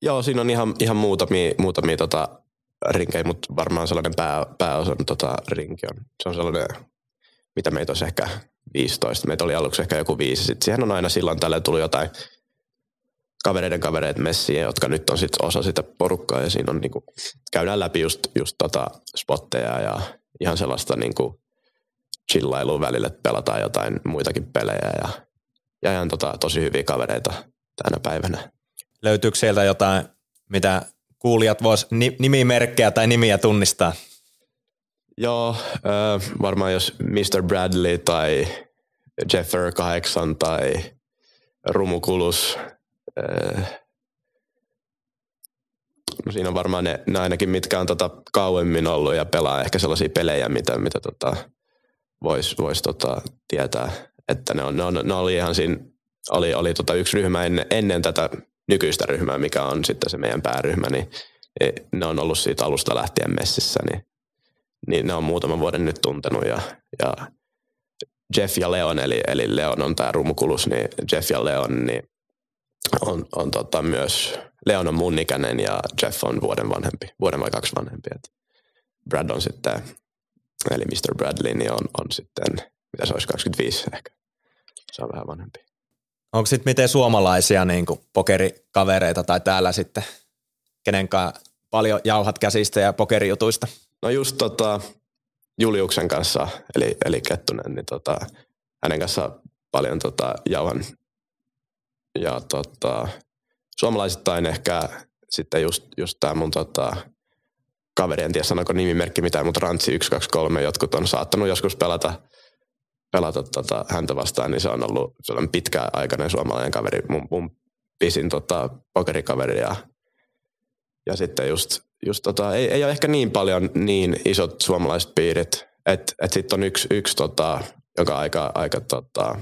Joo, siinä on ihan, ihan muutamia, muutamia tota, rinkejä, mutta varmaan sellainen pää, pääosan tota, rinki on. Se on sellainen, mitä meitä olisi ehkä 15. Meitä oli aluksi ehkä joku viisi. Sitten siihen on aina silloin tällä tullut jotain kavereiden kavereet messiin, jotka nyt on sit osa sitä porukkaa ja siinä on niinku, käydään läpi just, just tota spotteja ja ihan sellaista niinku chillailua välillä, että pelataan jotain muitakin pelejä ja, ja ihan tota, tosi hyviä kavereita tänä päivänä. Löytyykö sieltä jotain, mitä kuulijat vois nimimerkkejä tai nimiä tunnistaa? Joo, äh, varmaan jos Mr. Bradley tai Jeffer 8 tai Rumukulus Äh, siinä on varmaan ne, ne ainakin, mitkä on tota kauemmin ollut ja pelaa ehkä sellaisia pelejä, mitä, mitä tota voisi vois tota tietää. Että ne, on, ne, on, ne oli ihan siinä, oli, oli tota yksi ryhmä ennen, ennen tätä nykyistä ryhmää, mikä on sitten se meidän pääryhmä, niin ne on ollut siitä alusta lähtien messissä, niin, niin ne on muutaman vuoden nyt tuntenut ja, ja Jeff ja Leon, eli, eli Leon on tämä rumukulus, niin Jeff ja Leon, niin on, on tota myös, Leon on mun ikäinen ja Jeff on vuoden vanhempi, vuoden vai kaksi vanhempi. Et Brad on sitten, eli Mr. Bradley, niin on, on sitten, mitä se olisi, 25 ehkä. Se on vähän vanhempi. Onko sitten miten suomalaisia niin pokerikavereita tai täällä sitten, kenenkaan paljon jauhat käsistä ja pokerijutuista? No just tota, Juliuksen kanssa, eli, eli Kettunen, niin tota, hänen kanssa paljon tota, jauhan ja tota, suomalaisittain ehkä sitten just, just tämä mun tota, kaveri, en tiedä sanoiko nimimerkki mitään, mutta Rantsi 123, jotkut on saattanut joskus pelata, pelata tota, häntä vastaan, niin se on ollut sellainen pitkäaikainen suomalainen kaveri, mun, mun pisin tota, pokerikaveri ja, ja sitten just, just tota, ei, ei ole ehkä niin paljon niin isot suomalaiset piirit, että et sitten on yksi, yksi tota, joka aika, aika tota,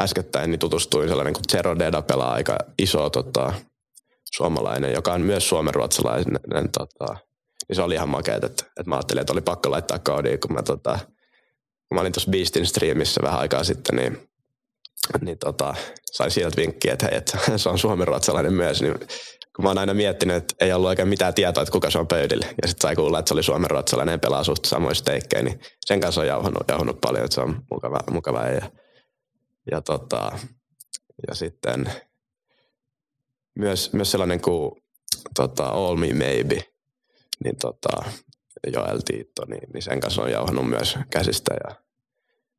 äskettäin niin tutustuin sellainen kuin Zero Deda pelaa aika iso tota, suomalainen, joka on myös suomenruotsalainen. Tota, niin se oli ihan makea, että, että mä ajattelin, että oli pakko laittaa koodia, kun mä, tota, kun mä olin tuossa Beastin streamissä vähän aikaa sitten, niin, niin tota, sain sieltä vinkkiä, että hei, että <laughs> se on suomenruotsalainen myös, niin kun mä oon aina miettinyt, että ei ollut oikein mitään tietoa, että kuka se on pöydillä. Ja sitten sai kuulla, että se oli suomenruotsalainen ja pelaa suht samoin steikkejä, niin sen kanssa on jauhannut, jauhannut paljon, että se on mukava, mukava ja ja, tota, ja sitten myös, myös sellainen kuin tota, All Me Maybe, niin tota, Joel Tiitto, niin, niin sen kanssa on jauhannut myös käsistä ja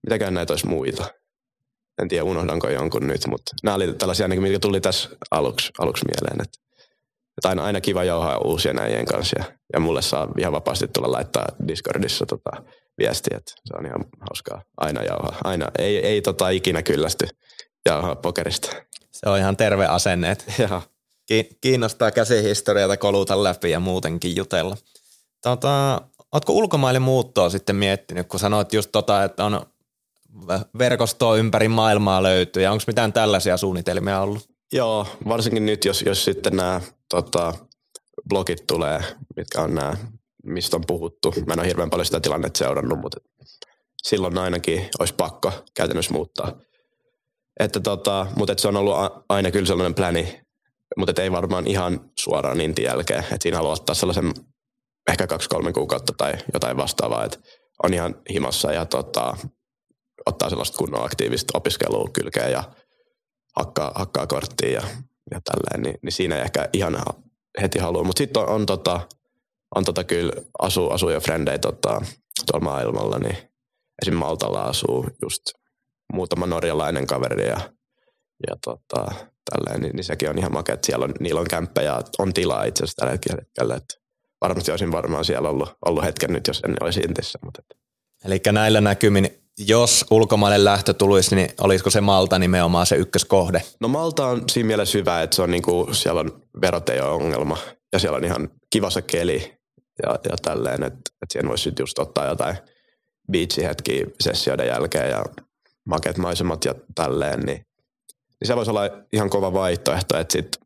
mitäkään näitä olisi muita. En tiedä, unohdanko jonkun nyt, mutta nämä oli tällaisia, mitkä tuli tässä aluksi, aluksi mieleen. Että Että aina, aina kiva jauhaa uusien äijien kanssa ja, ja mulle saa ihan vapaasti tulla laittaa Discordissa tota, viestiä, että se on ihan hauskaa. Aina jauhaa. Aina. Ei, ei tota, ikinä kyllästy jauhaa pokerista. Se on ihan terve asenne, että <laughs> kiinnostaa käsihistoriata koluta läpi ja muutenkin jutella. Tota, ootko ulkomaille muuttoa sitten miettinyt, kun sanoit just tota, että on verkostoa ympäri maailmaa löytyy ja onko mitään tällaisia suunnitelmia ollut? Joo, varsinkin nyt, jos, jos sitten nämä tota, blogit tulee, mitkä on nämä, mistä on puhuttu. Mä en ole hirveän paljon sitä tilannetta seurannut, mutta silloin ainakin olisi pakko käytännössä muuttaa. Että tota, mutta et se on ollut aina kyllä sellainen pläni, mutta ei varmaan ihan suoraan Intin jälkeen. Että siinä haluaa ottaa sellaisen ehkä kaksi-kolme kuukautta tai jotain vastaavaa, että on ihan himassa ja tota, ottaa sellaista kunnon aktiivista opiskelua kylkeä ja hakkaa, hakkaa korttia ja, ja tälleen, niin, niin siinä ei ehkä ihan heti halua. Mutta sitten on, on, tota, on tota kyllä asuu, asuu jo frendejä tota, tuolla maailmalla, niin esim. Maltalla asuu just muutama norjalainen kaveri ja, ja tota, tälleen, niin, niin, sekin on ihan makea, siellä on, niillä on kämppä ja on tilaa itse asiassa tällä hetkellä, että varmasti olisin varmaan siellä ollut, ollut hetken nyt, jos en olisi Intissä. Mutta että. Eli näillä näkymin jos ulkomaille lähtö tulisi, niin olisiko se Malta nimenomaan se ykköskohde? No Malta on siinä mielessä hyvä, että se on niinku, siellä on verot ei ole ongelma ja siellä on ihan kiva se keli ja, ja tälleen, että, että siihen voisi just ottaa jotain beachihetkiä sessioiden jälkeen ja makeat maisemat ja tälleen, niin, niin se voisi olla ihan kova vaihtoehto, että sitten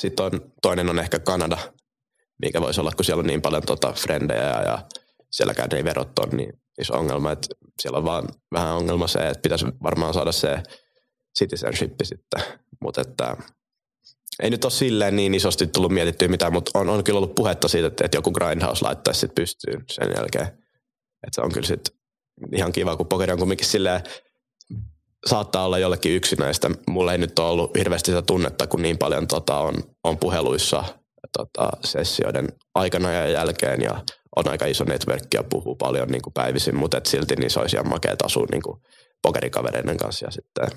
sit on, toinen on ehkä Kanada, mikä voisi olla, kun siellä on niin paljon tota frendejä ja, ja sielläkään ei verot on niin iso ongelma, että siellä on vaan vähän ongelma se, että pitäisi varmaan saada se citizenship sitten, mutta että ei nyt ole silleen niin isosti tullut mietittyä mitään, mutta on, on kyllä ollut puhetta siitä, että, että joku grindhouse laittaisi sitten pystyyn sen jälkeen. Että se on kyllä sitten ihan kiva, kun pokeri on kumminkin silleen, saattaa olla jollekin yksinäistä. Mulla ei nyt ole ollut hirveästi sitä tunnetta, kun niin paljon tota, on, on puheluissa tota, sessioiden aikana ja jälkeen ja on aika iso networkki ja puhuu paljon niin kuin päivisin, mutta et silti niin se olisi ihan makea asua niin pokerikavereiden kanssa ja sitten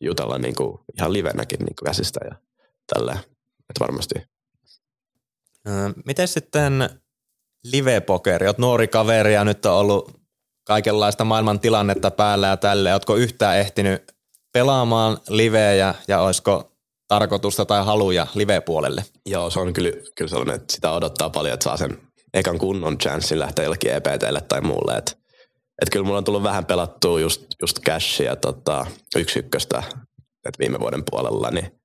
jutella niin kuin ihan livenäkin niin kuin käsistä ja tällä. Että varmasti. Miten sitten live-pokeri? Olet nuori kaveri ja nyt on ollut kaikenlaista maailman tilannetta päällä ja tälle. Oletko yhtään ehtinyt pelaamaan liveä ja, ja olisiko tarkoitusta tai haluja live-puolelle? Joo, se on kyllä, kyllä sellainen, että sitä odottaa paljon, että saa sen ekan kunnon chanssin lähteä jollekin EPTlle tai muulle. Että et kyllä mulla on tullut vähän pelattua just, just cashia tota, yksi ykköstä et viime vuoden puolella, niin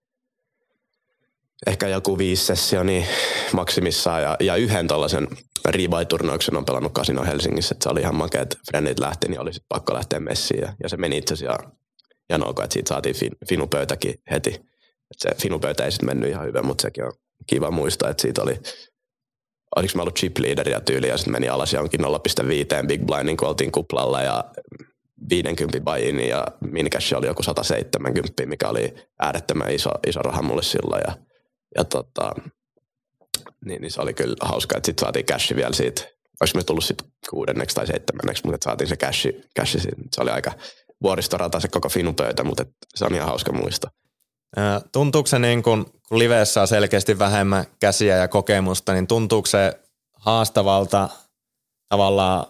ehkä joku viisi niin maksimissaan ja, ja yhden tällaisen rebuy-turnauksen on pelannut Casino Helsingissä, että se oli ihan makea, että Frendit lähti, niin oli pakko lähteä messiin ja, ja se meni itse asiassa ihan ok, että siitä saatiin fin, finupöytäkin heti. Et se finupöytä ei sitten mennyt ihan hyvin, mutta sekin on kiva muistaa, että siitä oli oliko mä ollut chip leaderia tyyli ja sitten meni alas jonkin 0,5 big blindin, kun oltiin kuplalla ja 50 buy ja mincash oli joku 170, mikä oli äärettömän iso, iso raha mulle silloin ja, ja tota, niin, niin, se oli kyllä hauska, että sitten saatiin cash vielä siitä, olisi me tullut sitten kuudenneksi tai seitsemänneksi, mutta saatiin se cash, cash siitä. se oli aika vuoristorata se koko finupöytä, mutta se on ihan hauska muista. Tuntuuko se niin kun, kun liveessä on selkeästi vähemmän käsiä ja kokemusta, niin tuntuuko se haastavalta tavallaan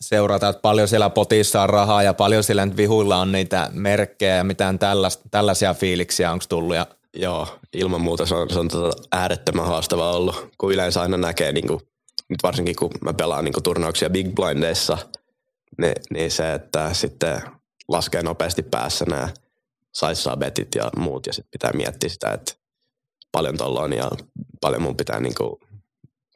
seurata, että paljon siellä potissa on rahaa ja paljon siellä nyt vihuilla on niitä merkkejä ja mitään tällaista, tällaisia fiiliksiä onko tullut? Ja... Joo, ilman muuta se on, se on tota äärettömän haastavaa ollut, kun yleensä aina näkee, niin kuin, nyt varsinkin kun mä pelaan niin kuin turnauksia Big Blindeissa, niin, niin se, että sitten laskee nopeasti päässä nämä saissa betit ja muut ja sitten pitää miettiä sitä, että paljon tuolla on ja paljon mun pitää niin kuin,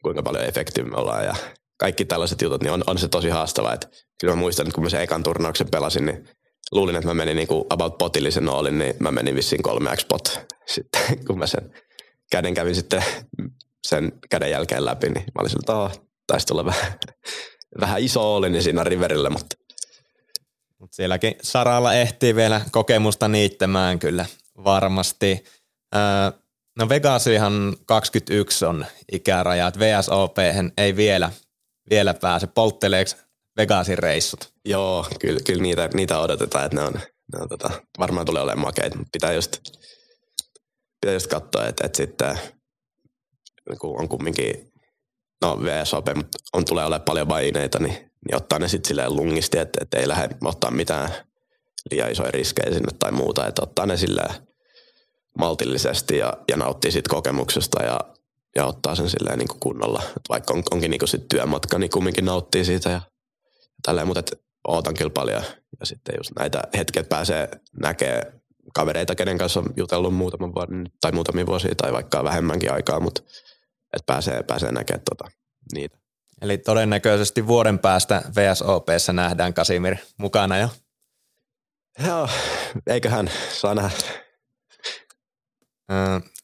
kuinka paljon efektiivi me ollaan ja kaikki tällaiset jutut, niin on, on se tosi haastavaa. Kyllä mä muistan, että kun mä sen ekan turnauksen pelasin, niin luulin, että mä menin niin kuin about potillisen noolin, niin mä menin vissiin 3x pot. <laughs> Sitten kun mä sen käden kävin sitten sen käden jälkeen läpi, niin mä olin siltä, että taisi tulla vähän, <laughs> vähän iso oli niin siinä riverillä, mutta mutta sielläkin saralla ehtii vielä kokemusta niittämään kyllä varmasti. Öö, no Vegasihan 21 on ikäraja, että VSOP ei vielä, vielä pääse. Poltteleeko Vegasin reissut? Joo, kyllä, kyllä niitä, niitä odotetaan, että ne on, ne on tota, varmaan tulee olemaan makeita, mutta pitää just pitäisi katsoa, että, että sitten kun on kumminkin, no VSOP, mutta on tulee olemaan paljon vaineita, niin, niin ottaa ne sitten silleen lungisti, että, että ei lähde ottaa mitään liian isoja riskejä sinne tai muuta, että ottaa ne silleen maltillisesti ja, ja nauttii siitä kokemuksesta ja, ja ottaa sen silleen niin kuin kunnolla. Et vaikka on, onkin niin kuin sit työmatka, niin kumminkin nauttii siitä ja tälleen, mutta et ootan kyllä paljon. Ja sitten just näitä hetket pääsee näkee kavereita, kenen kanssa on jutellut muutaman vuoden tai muutamia vuosia tai vaikka vähemmänkin aikaa, mutta et pääsee, pääsee näkemään tota, niitä. Eli todennäköisesti vuoden päästä VSOPssä nähdään Kasimir mukana jo. Joo, eiköhän saa nähdä.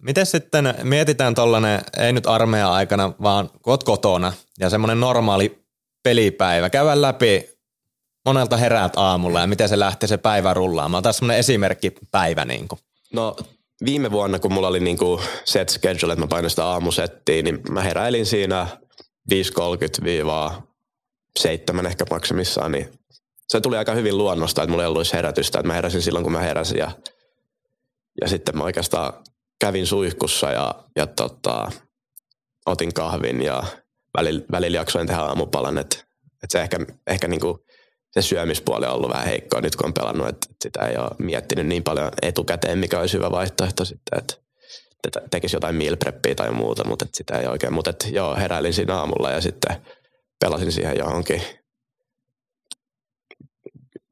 Miten sitten mietitään tollanen, ei nyt armeijan aikana, vaan kot kotona ja semmoinen normaali pelipäivä. Käydään läpi, monelta heräät aamulla ja miten se lähtee se päivä rullaamaan. On semmoinen esimerkkipäivä. Niin kuin. No viime vuonna, kun mulla oli niin kuin set schedule, että mä painoin sitä aamusettiä, niin mä heräilin siinä 5.30-7 ehkä maksimissaan, niin se tuli aika hyvin luonnosta, että mulla ei ollut herätystä, että mä heräsin silloin, kun mä heräsin ja, ja sitten mä oikeastaan kävin suihkussa ja, ja tota, otin kahvin ja välillä, välillä jaksoin tehdä aamupalan, että, että se ehkä, ehkä niin kuin se syömispuoli on ollut vähän heikkoa nyt, kun on pelannut, että sitä ei ole miettinyt niin paljon etukäteen, mikä olisi hyvä vaihtoehto sitten, että tekisi jotain meal preppia tai muuta, mutta että sitä ei oikein. Mutta että joo, heräilin siinä aamulla ja sitten pelasin siihen johonkin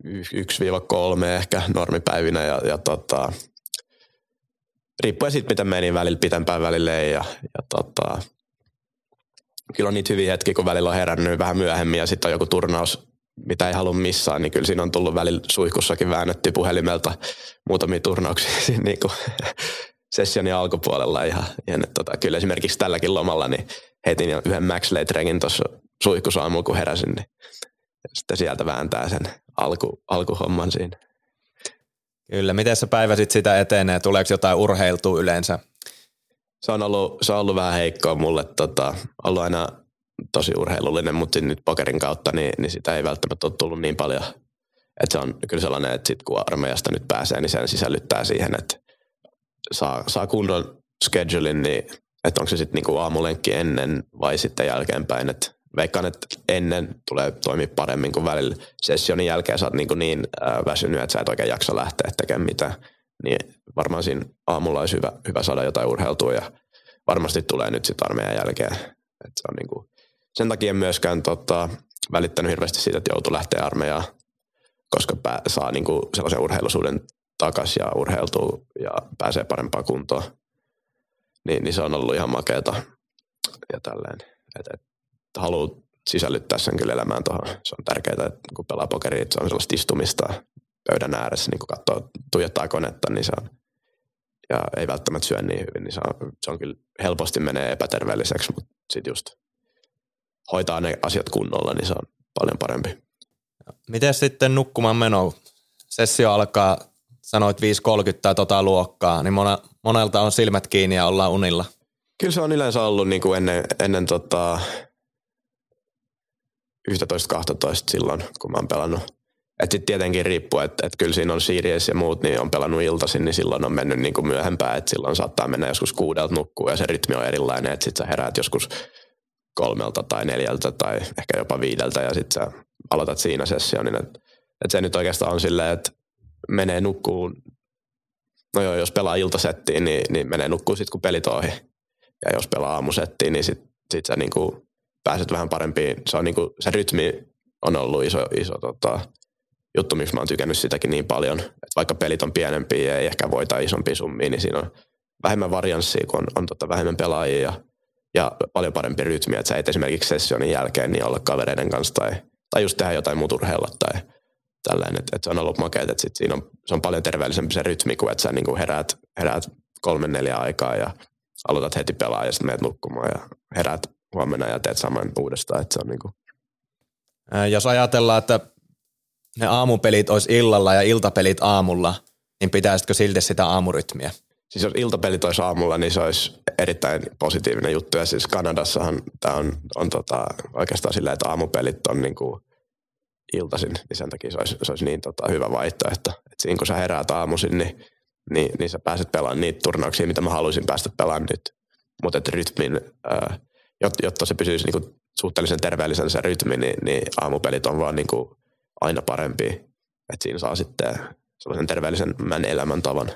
1-3 ehkä normipäivinä ja, ja tota, riippuen siitä, miten meni välillä pitempään välille ja, ja tota, kyllä on niitä hyviä hetkiä, kun välillä on herännyt vähän myöhemmin ja sitten on joku turnaus, mitä ei halua missään, niin kyllä siinä on tullut välillä suihkussakin väännetty puhelimelta muutamia turnauksia <laughs> niin kuin sessionin alkupuolella. Ja, ja ne, tota, kyllä esimerkiksi tälläkin lomalla niin heitin yhden Max Late tuossa suihkusaamulla, kun heräsin, niin sitten sieltä vääntää sen alku, alkuhomman siinä. Kyllä. Miten se päivä sitten sitä etenee? Tuleeko jotain urheiltua yleensä? Se on ollut, se on ollut vähän heikkoa mulle. Tota, ollut aina tosi urheilullinen, mutta nyt pokerin kautta niin, niin sitä ei välttämättä ole tullut niin paljon. Että se on kyllä sellainen, että sit kun armeijasta nyt pääsee, niin sen sisällyttää siihen, että saa, saa kunnon schedulein, niin että onko se sitten niinku aamulenkki ennen vai sitten jälkeenpäin. Että veikkaan, että ennen tulee toimia paremmin kuin välillä sessionin jälkeen sä oot niin, niin äh, väsynyt, että sä et oikein jaksa lähteä tekemään mitään. Niin varmaan siinä aamulla olisi hyvä, hyvä saada jotain urheiltua ja varmasti tulee nyt sitten armeijan jälkeen. Et se on niin kuin, sen takia en myöskään tota, välittänyt hirveästi siitä, että joutuu lähteä armeijaan, koska pää, saa niin kuin sellaisen urheilusuuden takas ja urheiltuu ja pääsee parempaan kuntoon. Niin, niin se on ollut ihan makeeta ja tälleen. Et, et, haluaa sisällyttää sen kyllä elämään tuohon. Se on tärkeää, että kun pelaa pokeria, että se on sellaista istumista pöydän ääressä, niin kun katsoo, tuijottaa konetta, niin se on, ja ei välttämättä syö niin hyvin, niin se on, se on kyllä helposti menee epäterveelliseksi, mutta sitten just hoitaa ne asiat kunnolla, niin se on paljon parempi. Miten sitten nukkumaan meno? Sessio alkaa, sanoit 5.30 tai tota luokkaa, niin monelta on silmät kiinni ja ollaan unilla. Kyllä se on yleensä ollut niin kuin ennen, ennen tota 11-12 silloin, kun mä oon pelannut. Että sitten tietenkin riippuu, että et kyllä siinä on Sirius ja muut, niin on pelannut iltaisin, niin silloin on mennyt niin kuin myöhempään, että silloin saattaa mennä joskus kuudelta nukkuu ja se rytmi on erilainen, että sitten sä heräät joskus kolmelta tai neljältä tai ehkä jopa viideltä ja sitten sä aloitat siinä sessionin. Että et se nyt oikeastaan on silleen, että menee nukkuun, no joo, jos pelaa iltasettiin, niin, niin menee nukkuun sitten kun pelit ohi. Ja jos pelaa aamusettiin, niin sitten sit sä niinku pääset vähän parempiin. Se, on niinku, se rytmi on ollut iso, iso tota, juttu, miksi mä oon tykännyt sitäkin niin paljon. Että vaikka pelit on pienempiä ja ei ehkä voita isompia summia, niin siinä on vähemmän varianssia, kun on, on tota vähemmän pelaajia ja, ja paljon parempi rytmi. Että sä et esimerkiksi sessionin jälkeen niin olla kavereiden kanssa tai, tai just tehdä jotain muuta urheilla tai tällainen. Että et se on ollut makeet, että sit siinä on, se on paljon terveellisempi se rytmi kuin että sä niinku heräät, heräät kolme neljä aikaa ja aloitat heti pelaa ja sitten menet nukkumaan ja heräät huomenna ja teet saman uudestaan. Että se on niinku. Jos ajatellaan, että ne aamupelit olisi illalla ja iltapelit aamulla, niin pitäisikö silti sitä aamurytmiä? Siis jos iltapelit olisi aamulla, niin se olisi erittäin positiivinen juttu. Ja siis Kanadassahan tämä on, on tota, oikeastaan silleen, että aamupelit on niinku iltaisin, niin sen takia se olisi, se olisi niin tota, hyvä vaihtoehto. Et siinä kun sä heräät aamuisin, niin niin, niin sä pääset pelaamaan niitä turnauksia, mitä mä haluaisin päästä pelaamaan nyt. Mutta rytmin, ää, jotta se pysyisi niinku suhteellisen terveellisen se rytmi, niin, niin aamupelit on vaan niinku aina parempi. Että siinä saa sitten sellaisen terveellisemmän elämäntavan.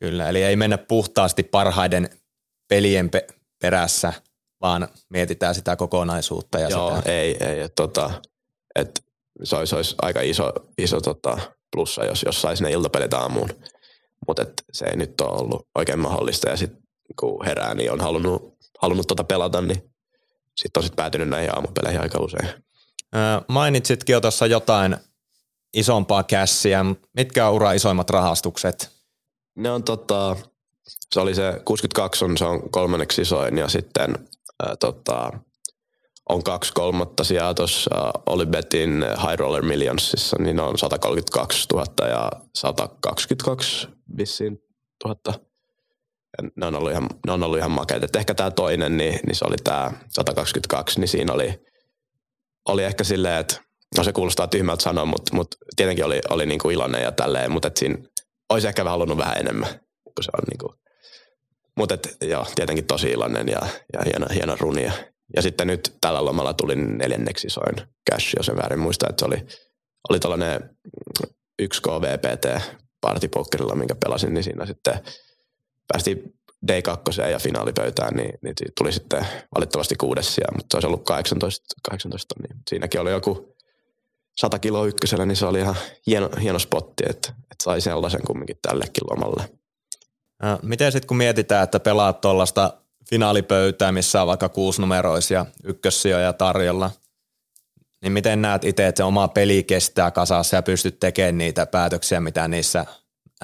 Kyllä, eli ei mennä puhtaasti parhaiden pelien pe- perässä, vaan mietitään sitä kokonaisuutta. Ja Joo, sitä. ei, ei. Et, tota, et, se, olisi, olisi aika iso, iso tota, plussa, jos, jos saisi ne iltapelit aamuun. Mutta se ei nyt ole ollut oikein mahdollista ja sitten kun herää, niin on halunnut, halunnut tota pelata, niin sitten on sit päätynyt näihin aamupeleihin aika usein. Mainitsitkin jo tuossa jotain isompaa kässiä. Mitkä on ura isoimmat rahastukset? Ne on tota, se oli se 62 on, se on kolmanneksi isoin ja sitten ää, tota, on kaksi kolmatta sijaa tuossa Olibetin High Roller Millionsissa, niin on 132 000 ja 122 vissiin tuhatta. Ja ne on ollut ihan, ne on ollut ihan makeita. Et ehkä tämä toinen, niin, niin se oli tämä 122, niin siinä oli, oli ehkä silleen, että no se kuulostaa tyhmältä sanoa, mutta, mutta tietenkin oli, oli niinku iloinen ja tälleen, mutta et siinä olisi ehkä halunnut vähän enemmän, kun se on niinku, mutta et, joo, tietenkin tosi iloinen ja, ja hieno, hieno runi. Ja sitten nyt tällä lomalla tuli neljänneksi isoin cash, jos en väärin muista, että se oli, oli tällainen 1 KVPT partipokerilla, minkä pelasin, niin siinä sitten päästiin D2 ja finaalipöytään, niin, niin tuli sitten valitettavasti kuudes sija, mutta se olisi ollut 18, 18 niin siinäkin oli joku 100 kiloa ykkösellä, niin se oli ihan hieno, hieno spotti, että, että sai sellaisen kumminkin tällekin lomalle. Miten sitten kun mietitään, että pelaat tuollaista finaalipöytää, missä on vaikka kuusinumeroisia ykkössijoja tarjolla, niin miten näet itse, että se oma peli kestää kasassa ja pystyt tekemään niitä päätöksiä, mitä niissä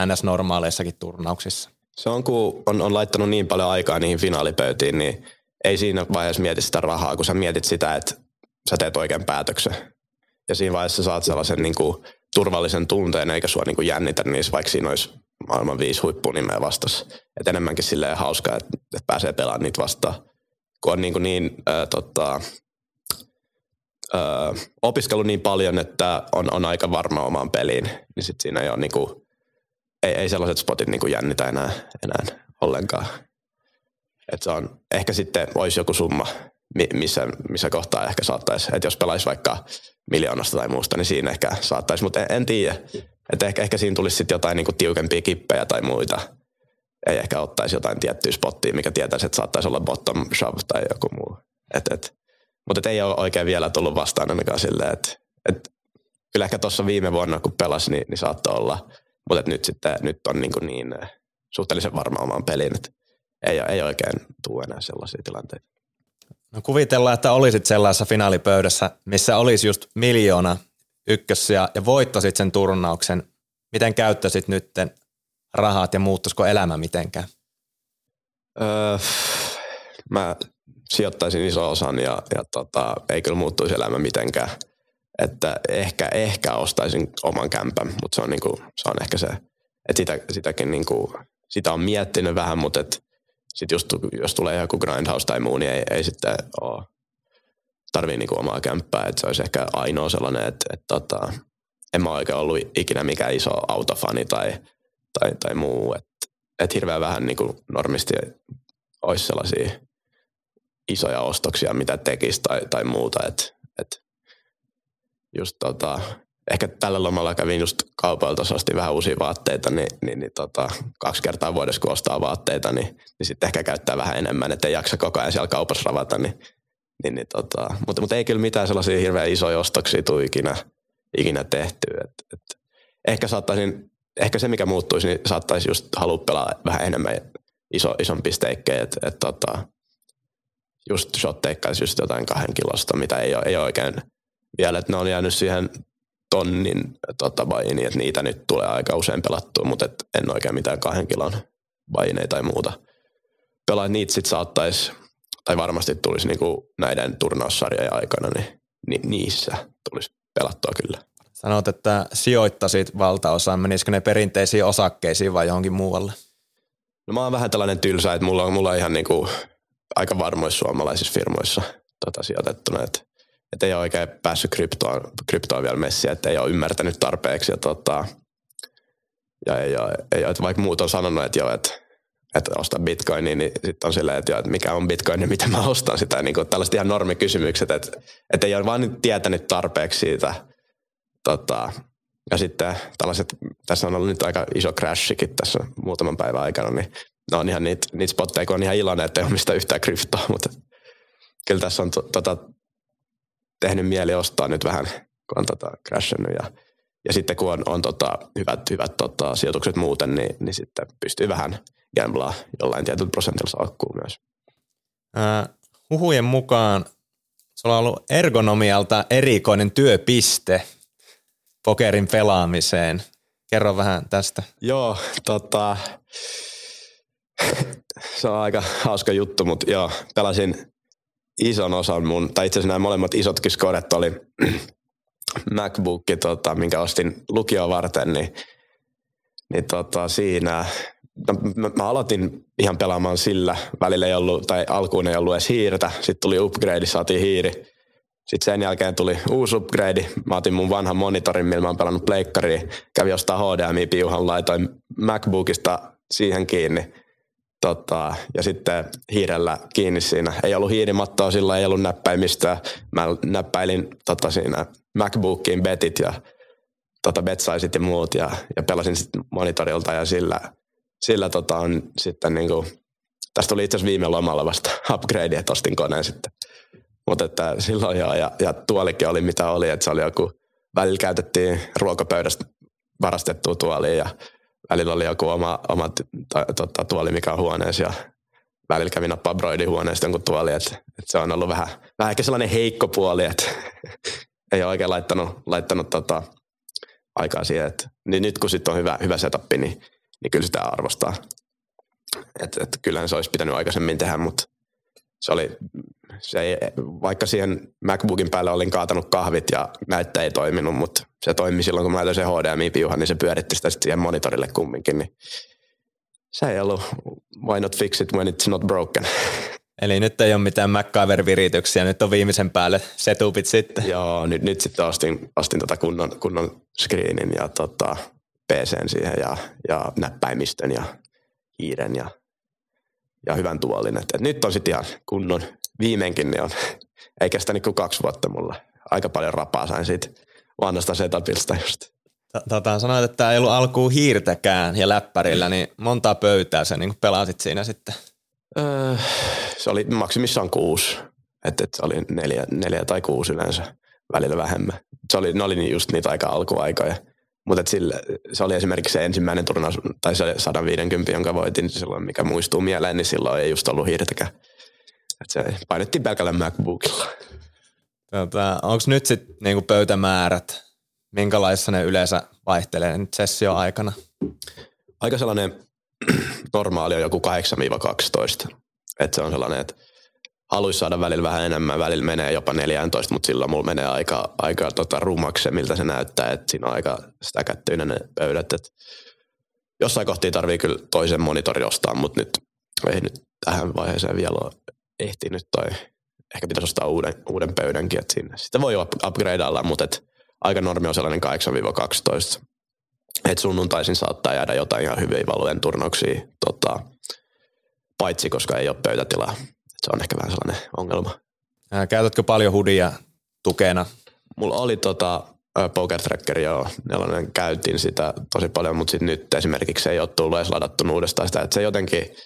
NS-normaaleissakin turnauksissa? Se on, kun on, on laittanut niin paljon aikaa niihin finaalipöytiin, niin ei siinä vaiheessa mieti sitä rahaa, kun sä mietit sitä, että sä teet oikean päätöksen. Ja siinä vaiheessa saat sellaisen niin kuin, turvallisen tunteen, eikä sua niin kuin jännitä niissä, vaikka siinä olisi maailman viisi huippunimeä vastas. Et enemmänkin silleen hauskaa, että, että pääsee pelaamaan niitä vastaan. Kun on niin, kuin niin äh, tota, äh, opiskellut niin paljon, että on, on aika varma omaan peliin, niin sit siinä ei ole niin kuin, ei, ei sellaiset spotit niin kuin jännitä enää, enää ollenkaan. Et se on, ehkä sitten olisi joku summa, missä, missä kohtaa ehkä saattaisi, että jos pelaisi vaikka miljoonasta tai muusta, niin siinä ehkä saattaisi, mutta en, en tiedä. Että ehkä, ehkä siinä tulisi sitten jotain niinku tiukempia kippejä tai muita. Ei ehkä ottaisi jotain tiettyä spottia, mikä tietäisi, että saattaisi olla bottom shove tai joku muu. Et, et. Mutta ei ole oikein vielä tullut vastaan ainakaan silleen, että et, kyllä ehkä tuossa viime vuonna, kun pelasi, niin, niin saattoi olla. Mutta nyt sitten nyt on niin, niin suhteellisen varma omaan peliin, että ei, ei oikein tule enää sellaisia tilanteita. No kuvitellaan, että olisit sellaisessa finaalipöydässä, missä olisi just miljoona ykkössiä ja voittasit sen turnauksen. Miten käyttäisit nytten rahat ja muuttuisiko elämä mitenkään? Öö, mä sijoittaisin iso osan ja, ja tota, ei kyllä muuttuisi elämä mitenkään. Että ehkä, ehkä ostaisin oman kämpän, mutta se on, niinku, se on ehkä se, että sitä, sitäkin niinku, sitä on miettinyt vähän, mutta et sitten just, jos tulee joku grindhouse tai muu, niin ei, ei sitten ole tarvii niinku omaa kämppää, että se olisi ehkä ainoa sellainen, että, että tota, en mä oikein ollut ikinä mikään iso autofani tai, tai, tai muu, että et hirveän vähän niinku normisti olisi sellaisia isoja ostoksia, mitä tekisi tai, tai muuta, että et just tota, ehkä tällä lomalla kävin just kaupalta, ostin vähän uusia vaatteita, niin, niin, niin tota, kaksi kertaa vuodessa kun ostaa vaatteita, niin, niin sitten ehkä käyttää vähän enemmän, ettei jaksa koko ajan siellä kaupassa ravata, niin, niin, niin tota, mutta, mutta ei kyllä mitään sellaisia hirveän isoja ostoksia tule ikinä, ikinä tehty. Et, et, ehkä, saattaisin, ehkä se, mikä muuttuisi, niin saattaisi just halua pelaa vähän enemmän iso, isompi steikkejä, että et, tota, just shotteikkaisi just jotain kahden kilosta, mitä ei ole, ei ole oikein vielä, että ne on jäänyt siihen tonnin tota, baini, että niitä nyt tulee aika usein pelattua, mutta et en oikein mitään kahden kilon baineja tai muuta. Pelaa niitä sitten saattaisi, tai varmasti tulisi niinku näiden turnaussarjojen aikana, niin ni, niissä tulisi pelattua kyllä. Sanoit, että sijoittasit valtaosaan. Menisikö ne perinteisiin osakkeisiin vai johonkin muualle? No mä oon vähän tällainen tylsä, että mulla on, mulla on ihan niinku aika varmoissa suomalaisissa firmoissa tota sijoitettuna, että että ei ole oikein päässyt kryptoon, kryptoon vielä messiä, että ei ole ymmärtänyt tarpeeksi. Ja tota, ja ei ole, ei ole, että vaikka muut on sanonut, että joo, että, että osta bitcoinia, niin sitten on silleen, että, joo, että mikä on bitcoin ja miten mä ostan sitä. Niin kuin tällaiset ihan normikysymykset, että, että ei ole vaan tietänyt tarpeeksi siitä. Tota, ja sitten tällaiset, tässä on ollut nyt aika iso crashikin tässä muutaman päivän aikana, niin ne on ihan niitä, niitä spotteja, kun on ihan iloinen, että ei ole mistään yhtään kryptoa, mutta kyllä tässä on to, tota, tehnyt mieli ostaa nyt vähän, kun on tota, crashannut ja ja sitten kun on, on tota, hyvät, hyvät tota, sijoitukset muuten, niin, niin sitten pystyy vähän gamblaa jollain tietyllä prosentilla salkkuun myös. Äh, huhujen mukaan sulla on ollut ergonomialta erikoinen työpiste pokerin pelaamiseen. Kerro vähän tästä. Joo, tota, <laughs> se on aika hauska juttu, mutta joo, pelasin ison osan mun, tai itse asiassa nämä molemmat isotkin skodet oli <clears throat> MacBook, tota, minkä ostin lukioa varten, niin, niin tota, siinä no, mä, mä, aloitin ihan pelaamaan sillä. Välillä ei ollut, tai alkuun ei ollut edes hiirtä. Sitten tuli upgrade, saatiin hiiri. Sitten sen jälkeen tuli uusi upgrade. Mä otin mun vanhan monitorin, millä mä oon pelannut pleikkariin. Kävin jostain HDMI-piuhan, laitoin MacBookista siihen kiinni. Tota, ja sitten hiirellä kiinni siinä. Ei ollut hiirimattoa, sillä ei ollut näppäimistä. Mä näppäilin tota, siinä MacBookiin betit ja tota, betsaisit ja muut ja, ja pelasin sitten monitorilta ja sillä, sillä tota on sitten niinku, tästä tuli itse asiassa viime lomalla vasta <laughs> upgrade, että ostin koneen sitten. Mutta että silloin joo, ja, ja tuolikin oli mitä oli, että se oli joku, välillä käytettiin ruokapöydästä varastettua tuolia ja välillä oli joku oma, oma tota, tuoli, mikä on huoneessa ja välillä kävin nappaa broidin huoneesta jonkun tuoli, että, että se on ollut vähän, vähän ehkä sellainen heikko puoli, että <laughs> ei ole oikein laittanut, laittanut tota, aikaa siihen. Et, niin nyt kun sitten on hyvä, hyvä setup, niin, niin kyllä sitä arvostaa. Et, et kyllähän se olisi pitänyt aikaisemmin tehdä, mutta se oli, se ei, vaikka siihen MacBookin päälle olin kaatanut kahvit ja näyttö ei toiminut, mutta se toimi silloin, kun mä laitoin sen HDMI-piuhan, niin se pyöritti sitä sitten siihen monitorille kumminkin. Niin se ei ollut why not fix it when it's not broken. <laughs> Eli nyt ei ole mitään MacGyver-virityksiä, nyt on viimeisen päälle setupit sitten. Joo, nyt, nyt sitten ostin, ostin tota kunnon, kunnon screenin ja tota, PCn siihen ja, ja näppäimistön ja hiiren ja, ja hyvän tuolin. Et, et nyt on sitten ihan kunnon, viimeinkin niin on, <laughs> ei kestänyt kuin kaksi vuotta mulla. Aika paljon rapaa sain siitä vanhasta setupista just. Tota, sanoit, että tämä ei ollut alkuun hiirtäkään ja läppärillä, niin montaa pöytää sä niin pelasit siinä sitten? Öö, se oli maksimissaan kuusi. Että et se oli neljä, neljä tai kuusi yleensä, välillä vähemmän. Se oli, ne oli just niitä aika alkuaikoja. Mutta se oli esimerkiksi se ensimmäinen turnaus, tai se 150, jonka voitin silloin, mikä muistuu mieleen, niin silloin ei just ollut hiirtäkään. Et se painettiin pelkällä MacBookilla. Tota, Onko nyt sitten niinku pöytämäärät, minkälaissa ne yleensä vaihtelee nyt sessio aikana? Aika sellainen <clears throat> normaali on joku 8-12. Että se on sellainen, että haluaisi saada välillä vähän enemmän, välillä menee jopa 14, mutta silloin mulla menee aika, aika tota rumaksi miltä se näyttää, että siinä on aika sitä kättyynä ne pöydät. Et jossain kohtia tarvii kyllä toisen monitorin ostaa, mutta nyt ei nyt tähän vaiheeseen vielä ole ehtinyt toi. Ehkä pitäisi ostaa uuden, uuden pöydänkin, että sinne. Sitten voi upgradealla, mutta et aika normi on sellainen 8-12. Et sunnuntaisin saattaa jäädä jotain ihan hyviä valujen turnauksia tota, paitsi koska ei ole pöytätilaa. Se on ehkä vähän sellainen ongelma. Käytätkö paljon hudia tukena? Mulla oli tota, Poker Tracker, joo, nelonen käytin sitä tosi paljon, mutta sit nyt esimerkiksi ei ole tullut edes ladattu uudestaan sitä, että se jotenkin,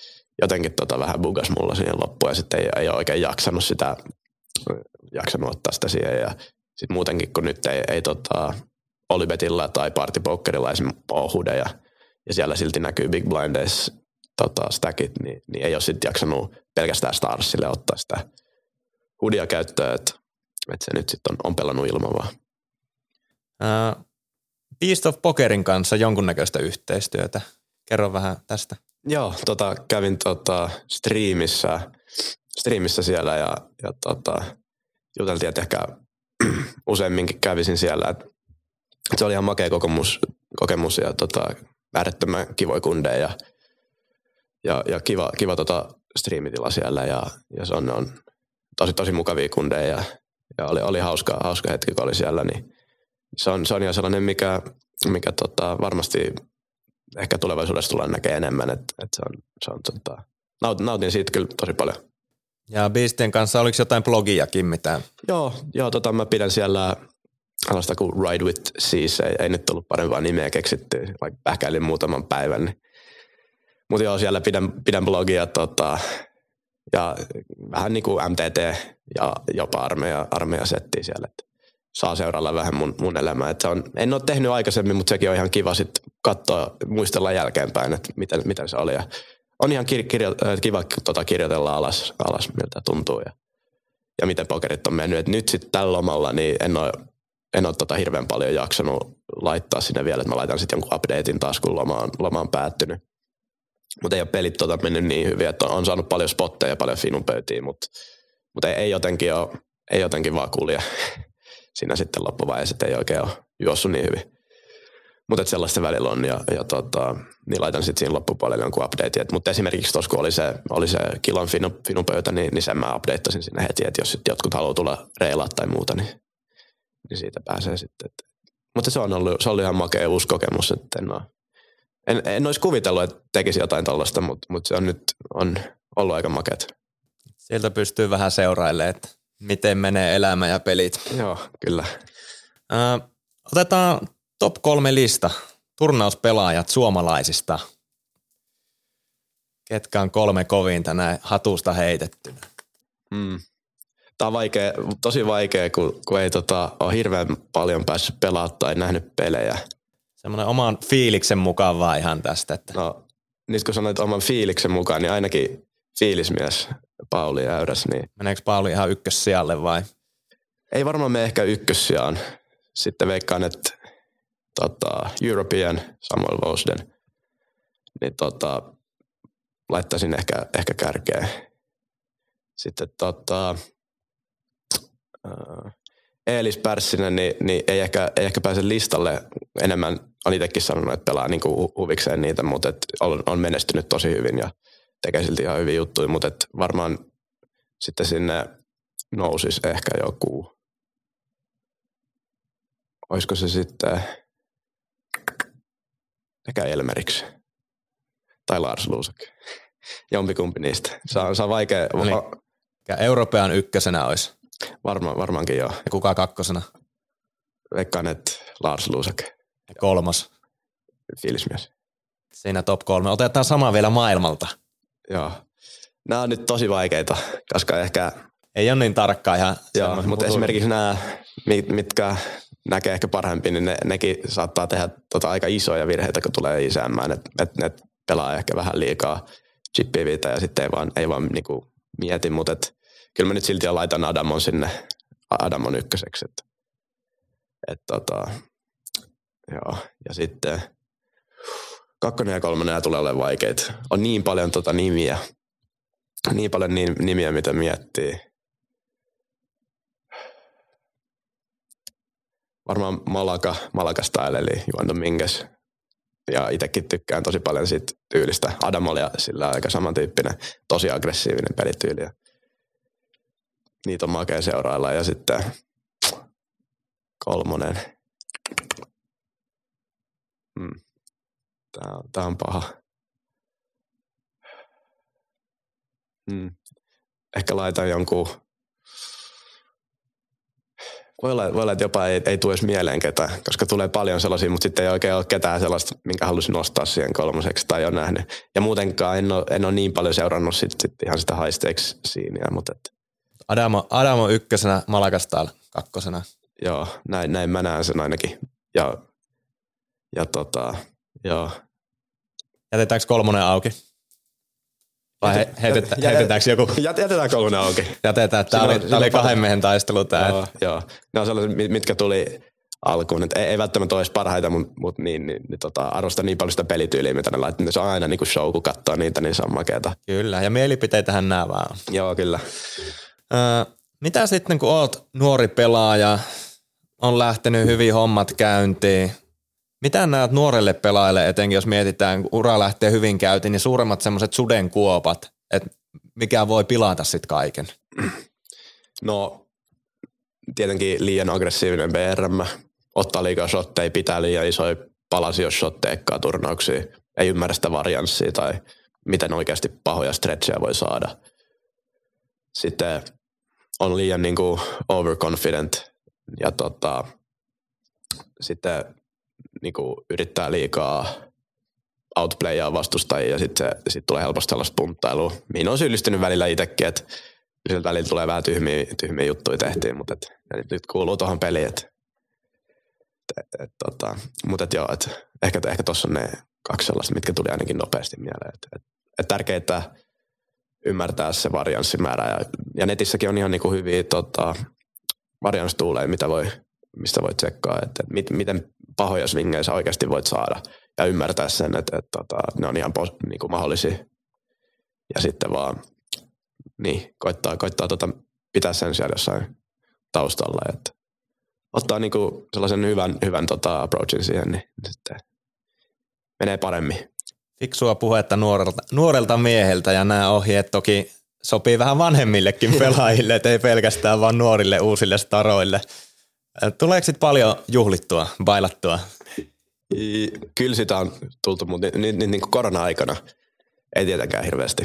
jotenkin tota vähän bugas mulla siihen loppuun ja sitten ei, ei ole oikein jaksanut sitä, jaksanut ottaa sitä siihen ja sitten muutenkin kun nyt ei, ei tota, Olibetilla tai Pokerilla esimerkiksi ole hudeja ja siellä silti näkyy Big Blindeissa tota, stackit, niin, niin ei ole sitten jaksanut pelkästään Starsille ottaa sitä hudia käyttöön, että, että se nyt sitten on, on pelannut ilman vaan. Uh, Beast of Pokerin kanssa jonkunnäköistä yhteistyötä. Kerro vähän tästä. Joo, tota, kävin tota, striimissä, striimissä siellä ja, ja tota, juteltiin, että ehkä <clears throat> useamminkin kävisin siellä. Et, et se oli ihan makea kokemus, kokemus ja tota, äärettömän kivoja kundeja ja ja, ja kiva, kiva tota striimitila siellä ja, ja se on, on tosi, tosi mukavia kundeja ja, ja oli, oli hauska, hauska hetki, kun oli siellä, niin se on, se on ihan sellainen, mikä, mikä tota, varmasti ehkä tulevaisuudessa tullaan näkemään enemmän, että, että se on, se on tota, nautin, nautin siitä kyllä tosi paljon. Ja Beastien kanssa oliko jotain blogiakin mitään? Joo, joo tota, mä pidän siellä alasta kuin Ride with Seas, ei, ei nyt tullut parempaa nimeä keksitty, vaikka pähkäilin muutaman päivän. Niin. Mutta joo, siellä pidän, pidän blogia tota, ja vähän niin kuin MTT ja jopa armeija, armeija settiä siellä, että saa seuralla vähän mun, mun elämää. Että on, en ole tehnyt aikaisemmin, mutta sekin on ihan kiva sitten katsoa, muistella jälkeenpäin, että miten, miten se oli. Ja on ihan kir- kirjo, äh, kiva tota, kirjoitella alas, alas, miltä tuntuu ja, ja miten pokerit on mennyt. Et nyt sitten tällä lomalla niin en ole, en ole tota hirveän paljon jaksanut laittaa sinne vielä, että mä laitan sitten jonkun updatein taas, kun loma on, loma on päättynyt. Mutta ei ole pelit tota mennyt niin hyvin, että on, saanut paljon spotteja ja paljon finun pöytiin, mutta mut ei, ei, jotenkin ole, ei jotenkin vaan kulje <laughs> siinä sitten loppuvaiheessa, että ei oikein ole juossut niin hyvin. Mutta sellaista välillä on ja, ja tota, niin laitan sitten siinä loppupuolelle jonkun update. Mutta esimerkiksi tuossa kun oli se, oli se kilon finu, finun pöytä, niin, niin sen mä updateasin sinne heti, että jos jotkut haluaa tulla reilaa tai muuta, niin, niin siitä pääsee sitten. Mutta se on ollut, se oli ihan makea uusi kokemus, että en, ole, en, en olisi kuvitellut, että tekisi jotain tällaista, mutta, mutta se on nyt on ollut aika makeat. Sieltä pystyy vähän seurailemaan, että miten menee elämä ja pelit. Joo, kyllä. Ö, otetaan top kolme lista turnauspelaajat suomalaisista. Ketkä on kolme kovinta näin hatusta heitettynä? Hmm. Tämä on vaikea, tosi vaikea, kun, kun ei tota, ole hirveän paljon päässyt pelaamaan tai nähnyt pelejä. Semmoinen oman fiiliksen mukaan vaan ihan tästä. Että... No, nyt kun sanoit oman fiiliksen mukaan, niin ainakin fiilismies Pauli Äyräs. Niin... Meneekö Pauli ihan ykkössijalle vai? Ei varmaan me ehkä ykkössijaan. Sitten veikkaan, että tota, European Samuel Vosden, niin tota, laittaisin ehkä, ehkä kärkeen. Sitten tota, uh, Eelis Pärssinen, niin, niin ei, ehkä, ei ehkä pääse listalle enemmän. On itsekin sanonut, että pelaa niin kuin huvikseen niitä, mutta et on, on menestynyt tosi hyvin ja tekee silti ihan hyviä juttuja, mutta et varmaan sitten sinne nousisi ehkä joku, olisiko se sitten Ehkä Elmeriksi. Tai Lars Lusak. Jompikumpi niistä. Se on, se on vaikea. Eli Euroopan ykkösenä olisi. Varma, varmaankin joo. Ja kuka kakkosena? Veikkaan, että Lars Lusak. Ja kolmas? Fiilismies. Siinä top kolme. Otetaan sama vielä maailmalta. Joo. Nämä on nyt tosi vaikeita, koska ehkä... Ei ole niin tarkkaa ihan. Joo, mutta esimerkiksi nämä, mitkä näkee ehkä paremmin, niin ne, nekin saattaa tehdä tota aika isoja virheitä, kun tulee isäämään, että et, ne pelaa ehkä vähän liikaa chippiviitä ja sitten ei vaan, ei vaan niinku mieti, mutta et, kyllä mä nyt silti laitan Adamon sinne Adamon ykköseksi. Et, et tota, joo. Ja sitten kakkonen ja kolmonen tulee olemaan vaikeita. On niin paljon tota nimiä, niin paljon nimiä, mitä miettii. varmaan Malaka, Malaka style, eli Juan Dominguez. Ja itsekin tykkään tosi paljon siitä tyylistä. Adam oli sillä aika samantyyppinen, tosi aggressiivinen pelityyli. Niitä on makea seurailla. Ja sitten kolmonen. Hmm. Tää, on, tää on paha. Hmm. Ehkä laitan jonkun voi olla, voi olla, että jopa ei, ei tule edes mieleen ketään, koska tulee paljon sellaisia, mutta sitten ei oikein ole ketään sellaista, minkä haluaisin nostaa siihen kolmoseksi tai on nähnyt. Ja muutenkaan en ole, en ole niin paljon seurannut sit, sit ihan sitä high stakes siinä, mutta et. Adamo, Adamo ykkösenä, Malakastal kakkosena. Joo, näin, näin mä näen sen ainakin. Ja, ja tota, joo. Jätetäänkö kolmonen auki? Vai he, heitettä, heitetäänkö joku? <laughs> Jätetään kolmonen auki. Jätetään. Tämä oli, oli kahden miehen taistelu tämä. Joo, joo. Ne on sellaiset, mitkä tuli alkuun. Että ei, ei välttämättä ole parhaita, mutta mut niin, niin, niin tota, arvostan niin paljon sitä pelityyliä, mitä ne laittaa. Se on aina niin kuin show, kun katsoo niitä, niin se on makeata. Kyllä, ja mielipiteitähän nämä vaan Joo, kyllä. Mitä sitten, kun oot nuori pelaaja, on lähtenyt hyvin hommat käyntiin, mitä näet nuorelle pelaajalle, etenkin jos mietitään, kun ura lähtee hyvin käyntiin, niin suuremmat semmoiset sudenkuopat, että mikä voi pilata sitten kaiken? No, tietenkin liian aggressiivinen BRM, ottaa liikaa shotteja, pitää liian isoja palasia, jos shotteja turnauksia. ei ymmärrä sitä varianssia tai miten oikeasti pahoja stretchejä voi saada. Sitten on liian niin kuin overconfident ja tota, sitten niin kuin yrittää liikaa outplayaa vastustajia ja sitten sit tulee helposti sellaista punttailua, mihin on syyllistynyt välillä itsekin, että sieltä välillä tulee vähän tyhmiä, tyhmiä juttuja tehtiin, mutta et, nyt kuuluu tuohon peliin, että et, et, tota, mutta et joo, et, ehkä, ehkä tuossa on ne kaksi sellaista, mitkä tuli ainakin nopeasti mieleen. Et, et, et tärkeää, että ymmärtää se varianssimäärä ja, ja netissäkin on ihan niinku hyviä tota, varianssituuleja, mitä voi, mistä voit tsekkaa, että mit, miten pahoja swingejä sä oikeasti voit saada ja ymmärtää sen, että, että, että ne on ihan niin kuin mahdollisia. Ja sitten vaan niin, koittaa, koittaa tota, pitää sen siellä jossain taustalla, että ottaa niin kuin sellaisen hyvän, hyvän tota approachin siihen, niin sitten menee paremmin. Fiksua puhetta nuorelta, nuorelta mieheltä ja nämä ohjeet toki sopii vähän vanhemmillekin <laughs> pelaajille, ei pelkästään vain nuorille uusille staroille. Tuleeko sitten paljon juhlittua, bailattua? Kyllä sitä on tultu, mutta niin, niin, niin kuin korona-aikana ei tietenkään hirveästi.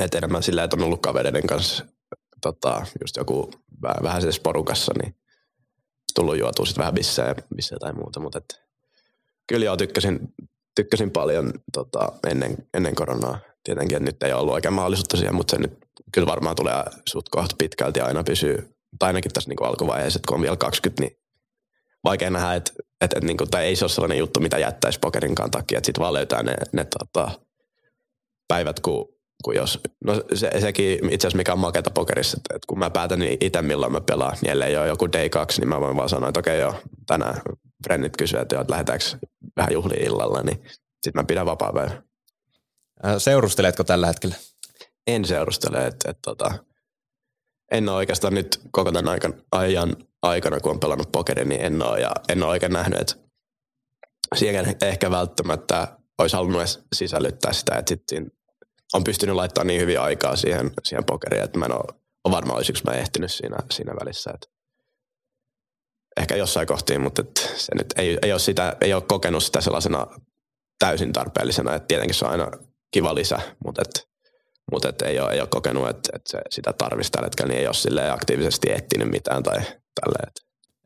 Et enemmän sillä, että on ollut kavereiden kanssa tota, just joku vähän, vähän porukassa, niin tullut juotua sitten vähän bissejä, bissejä tai muuta. Mutta et, kyllä joo, tykkäsin, tykkäsin paljon tota, ennen, ennen koronaa. Tietenkin, että nyt ei ollut oikein mahdollisuutta siihen, mutta se nyt kyllä varmaan tulee suht kohta pitkälti aina pysyy, tai ainakin tässä niin alkuvaiheessa, että kun on vielä 20, niin vaikea nähdä, että, että, että niin kuin, tai ei se ole sellainen juttu, mitä jättäisi pokerinkaan takia, että sitten vaan löytää ne, ne tota, päivät, kun, kun jos, no se, sekin itse asiassa mikä on makeata pokerissa, että, että kun mä päätän niin itse milloin mä pelaan, niin ellei ole joku day kaksi, niin mä voin vaan sanoa, että okei okay, joo, tänään frendit kysyy, että, että lähdetäänkö vähän juhliin illalla, niin sitten mä pidän vapaa päivä. Seurusteletko tällä hetkellä? En seurustele, että, että, tota, en ole oikeastaan nyt koko tämän ajan, ajan aikana, kun on pelannut pokerin, niin en ole, ja en ole oikein nähnyt, että siihen ehkä välttämättä olisi halunnut edes sisällyttää sitä, että sitten on pystynyt laittamaan niin hyvin aikaa siihen, siihen pokeriin, että mä en ole varmaan olisiko mä ehtinyt siinä, siinä välissä. Että ehkä jossain kohtiin, mutta että se nyt ei, ei, ole sitä, ei ole kokenut sitä sellaisena täysin tarpeellisena, että tietenkin se on aina kiva lisä, mutta että mutta et ei, ole, ei ole kokenut, että, että se, sitä tarvitsisi tällä hetkellä, niin ei ole aktiivisesti etsinyt mitään tai tälleen.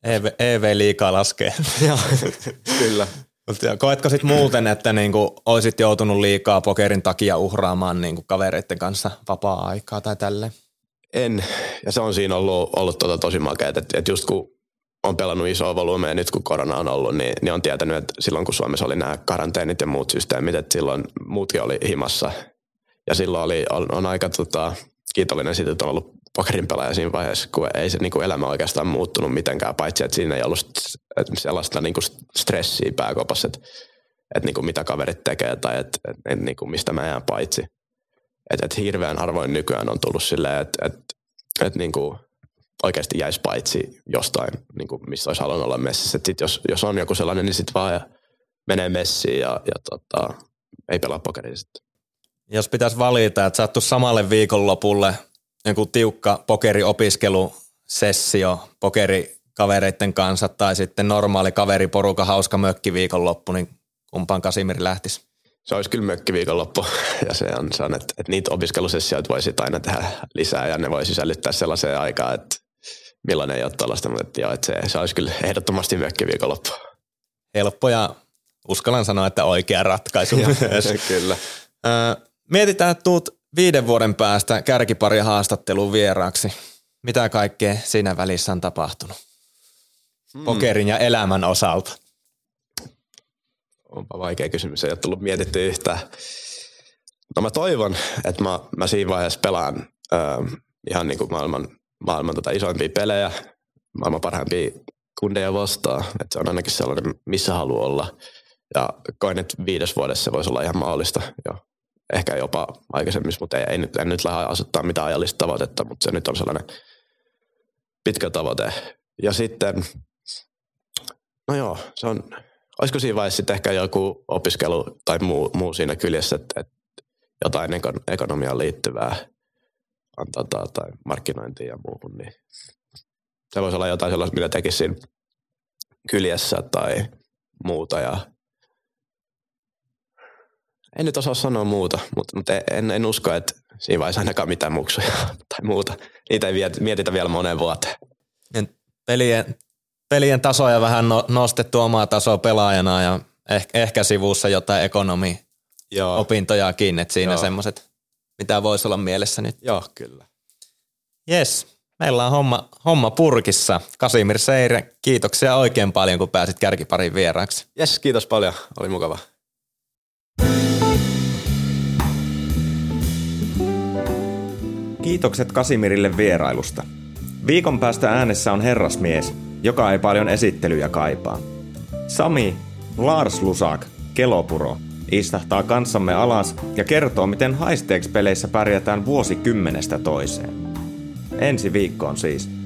EV, EV liikaa laskee. <laughs> Joo, kyllä. Koetko sitten muuten, että niinku olisit joutunut liikaa pokerin takia uhraamaan niinku kavereiden kanssa vapaa-aikaa tai tälleen? En, ja se on siinä ollut, ollut tota tosi makea, että, että just kun on pelannut isoa volyymea nyt kun korona on ollut, niin, niin on tietänyt, että silloin kun Suomessa oli nämä karanteenit ja muut systeemit, että silloin muutkin oli himassa ja silloin oli, on, on aika tota, kiitollinen siitä, että on ollut pokerin pelaaja siinä vaiheessa, kun ei se niin elämä oikeastaan muuttunut mitenkään, paitsi että siinä ei ollut sellaista niin kuin stressiä pääkopassa, että, että niin kuin mitä kaverit tekee tai että, että, että niin kuin mistä mä jään paitsi. Että, että hirveän harvoin nykyään on tullut silleen, että, että, että niin kuin oikeasti jäisi paitsi jostain, niin kuin missä olisi halunnut olla messissä. Että sit jos, jos on joku sellainen, niin sitten vaan menee messiin ja, ja tota, ei pelaa pokeria sitten. Jos pitäisi valita, että sattu samalle viikonlopulle joku tiukka pokeriopiskelusessio pokerikavereiden kanssa tai sitten normaali kaveriporuka hauska mökkiviikonloppu, niin kumpaan Kasimiri lähtisi? Se olisi kyllä mökkiviikonloppu <laughs> ja se on, se on että, että niitä opiskelusessioita voisi aina tehdä lisää ja ne voi sisällyttää sellaiseen aikaan, että milloin ei ole tällaista, mutta joo, että se, se olisi kyllä ehdottomasti mökkiviikonloppu. Helppo ja uskallan sanoa, että oikea ratkaisu myös. <laughs> kyllä. Mietitään, että tuut viiden vuoden päästä kärkipari haastatteluun vieraaksi. Mitä kaikkea siinä välissä on tapahtunut? Hmm. Pokerin ja elämän osalta. Onpa vaikea kysymys, ei ole tullut mietitty yhtään. No mä toivon, että mä, mä siinä vaiheessa pelaan äh, ihan niin kuin maailman, maailman tota isoimpia pelejä, maailman parhaimpia kundeja vastaan. Että se on ainakin sellainen, missä haluaa olla. Ja koen, että viides vuodessa se voisi olla ihan mahdollista jo ehkä jopa aikaisemmissa, mutta ei, ei nyt, en nyt lähde asuttaa mitään ajallista tavoitetta, mutta se nyt on sellainen pitkä tavoite. Ja sitten, no joo, se on, olisiko siinä vaiheessa sitten ehkä joku opiskelu tai muu, muu siinä kyljessä, että, että jotain ekonomiaan liittyvää tota, tai markkinointiin ja muuhun, niin se voisi olla jotain sellaista, mitä tekisin kyljessä tai muuta ja en nyt osaa sanoa muuta, mutta, mutta en, en usko, että siinä vaiheessa ainakaan mitään muksuja <laughs> tai muuta. Niitä ei mietitä vielä moneen vuoteen. Pelien, pelien tasoja vähän no, nostettu omaa tasoa pelaajana ja ehkä, ehkä sivussa jotain ekonomi opintojakin, että siinä semmoiset, mitä voisi olla mielessä nyt. Joo, kyllä. Yes, meillä on homma, homma purkissa. Kasimir Seire, kiitoksia oikein paljon, kun pääsit kärkiparin vieraaksi. Yes, kiitos paljon. Oli mukava. Kiitokset Kasimirille vierailusta. Viikon päästä äänessä on herrasmies, joka ei paljon esittelyjä kaipaa. Sami Lars Lusak, Kelopuro, istahtaa kanssamme alas ja kertoo, miten haisteeksi peleissä pärjätään vuosikymmenestä toiseen. Ensi viikkoon siis.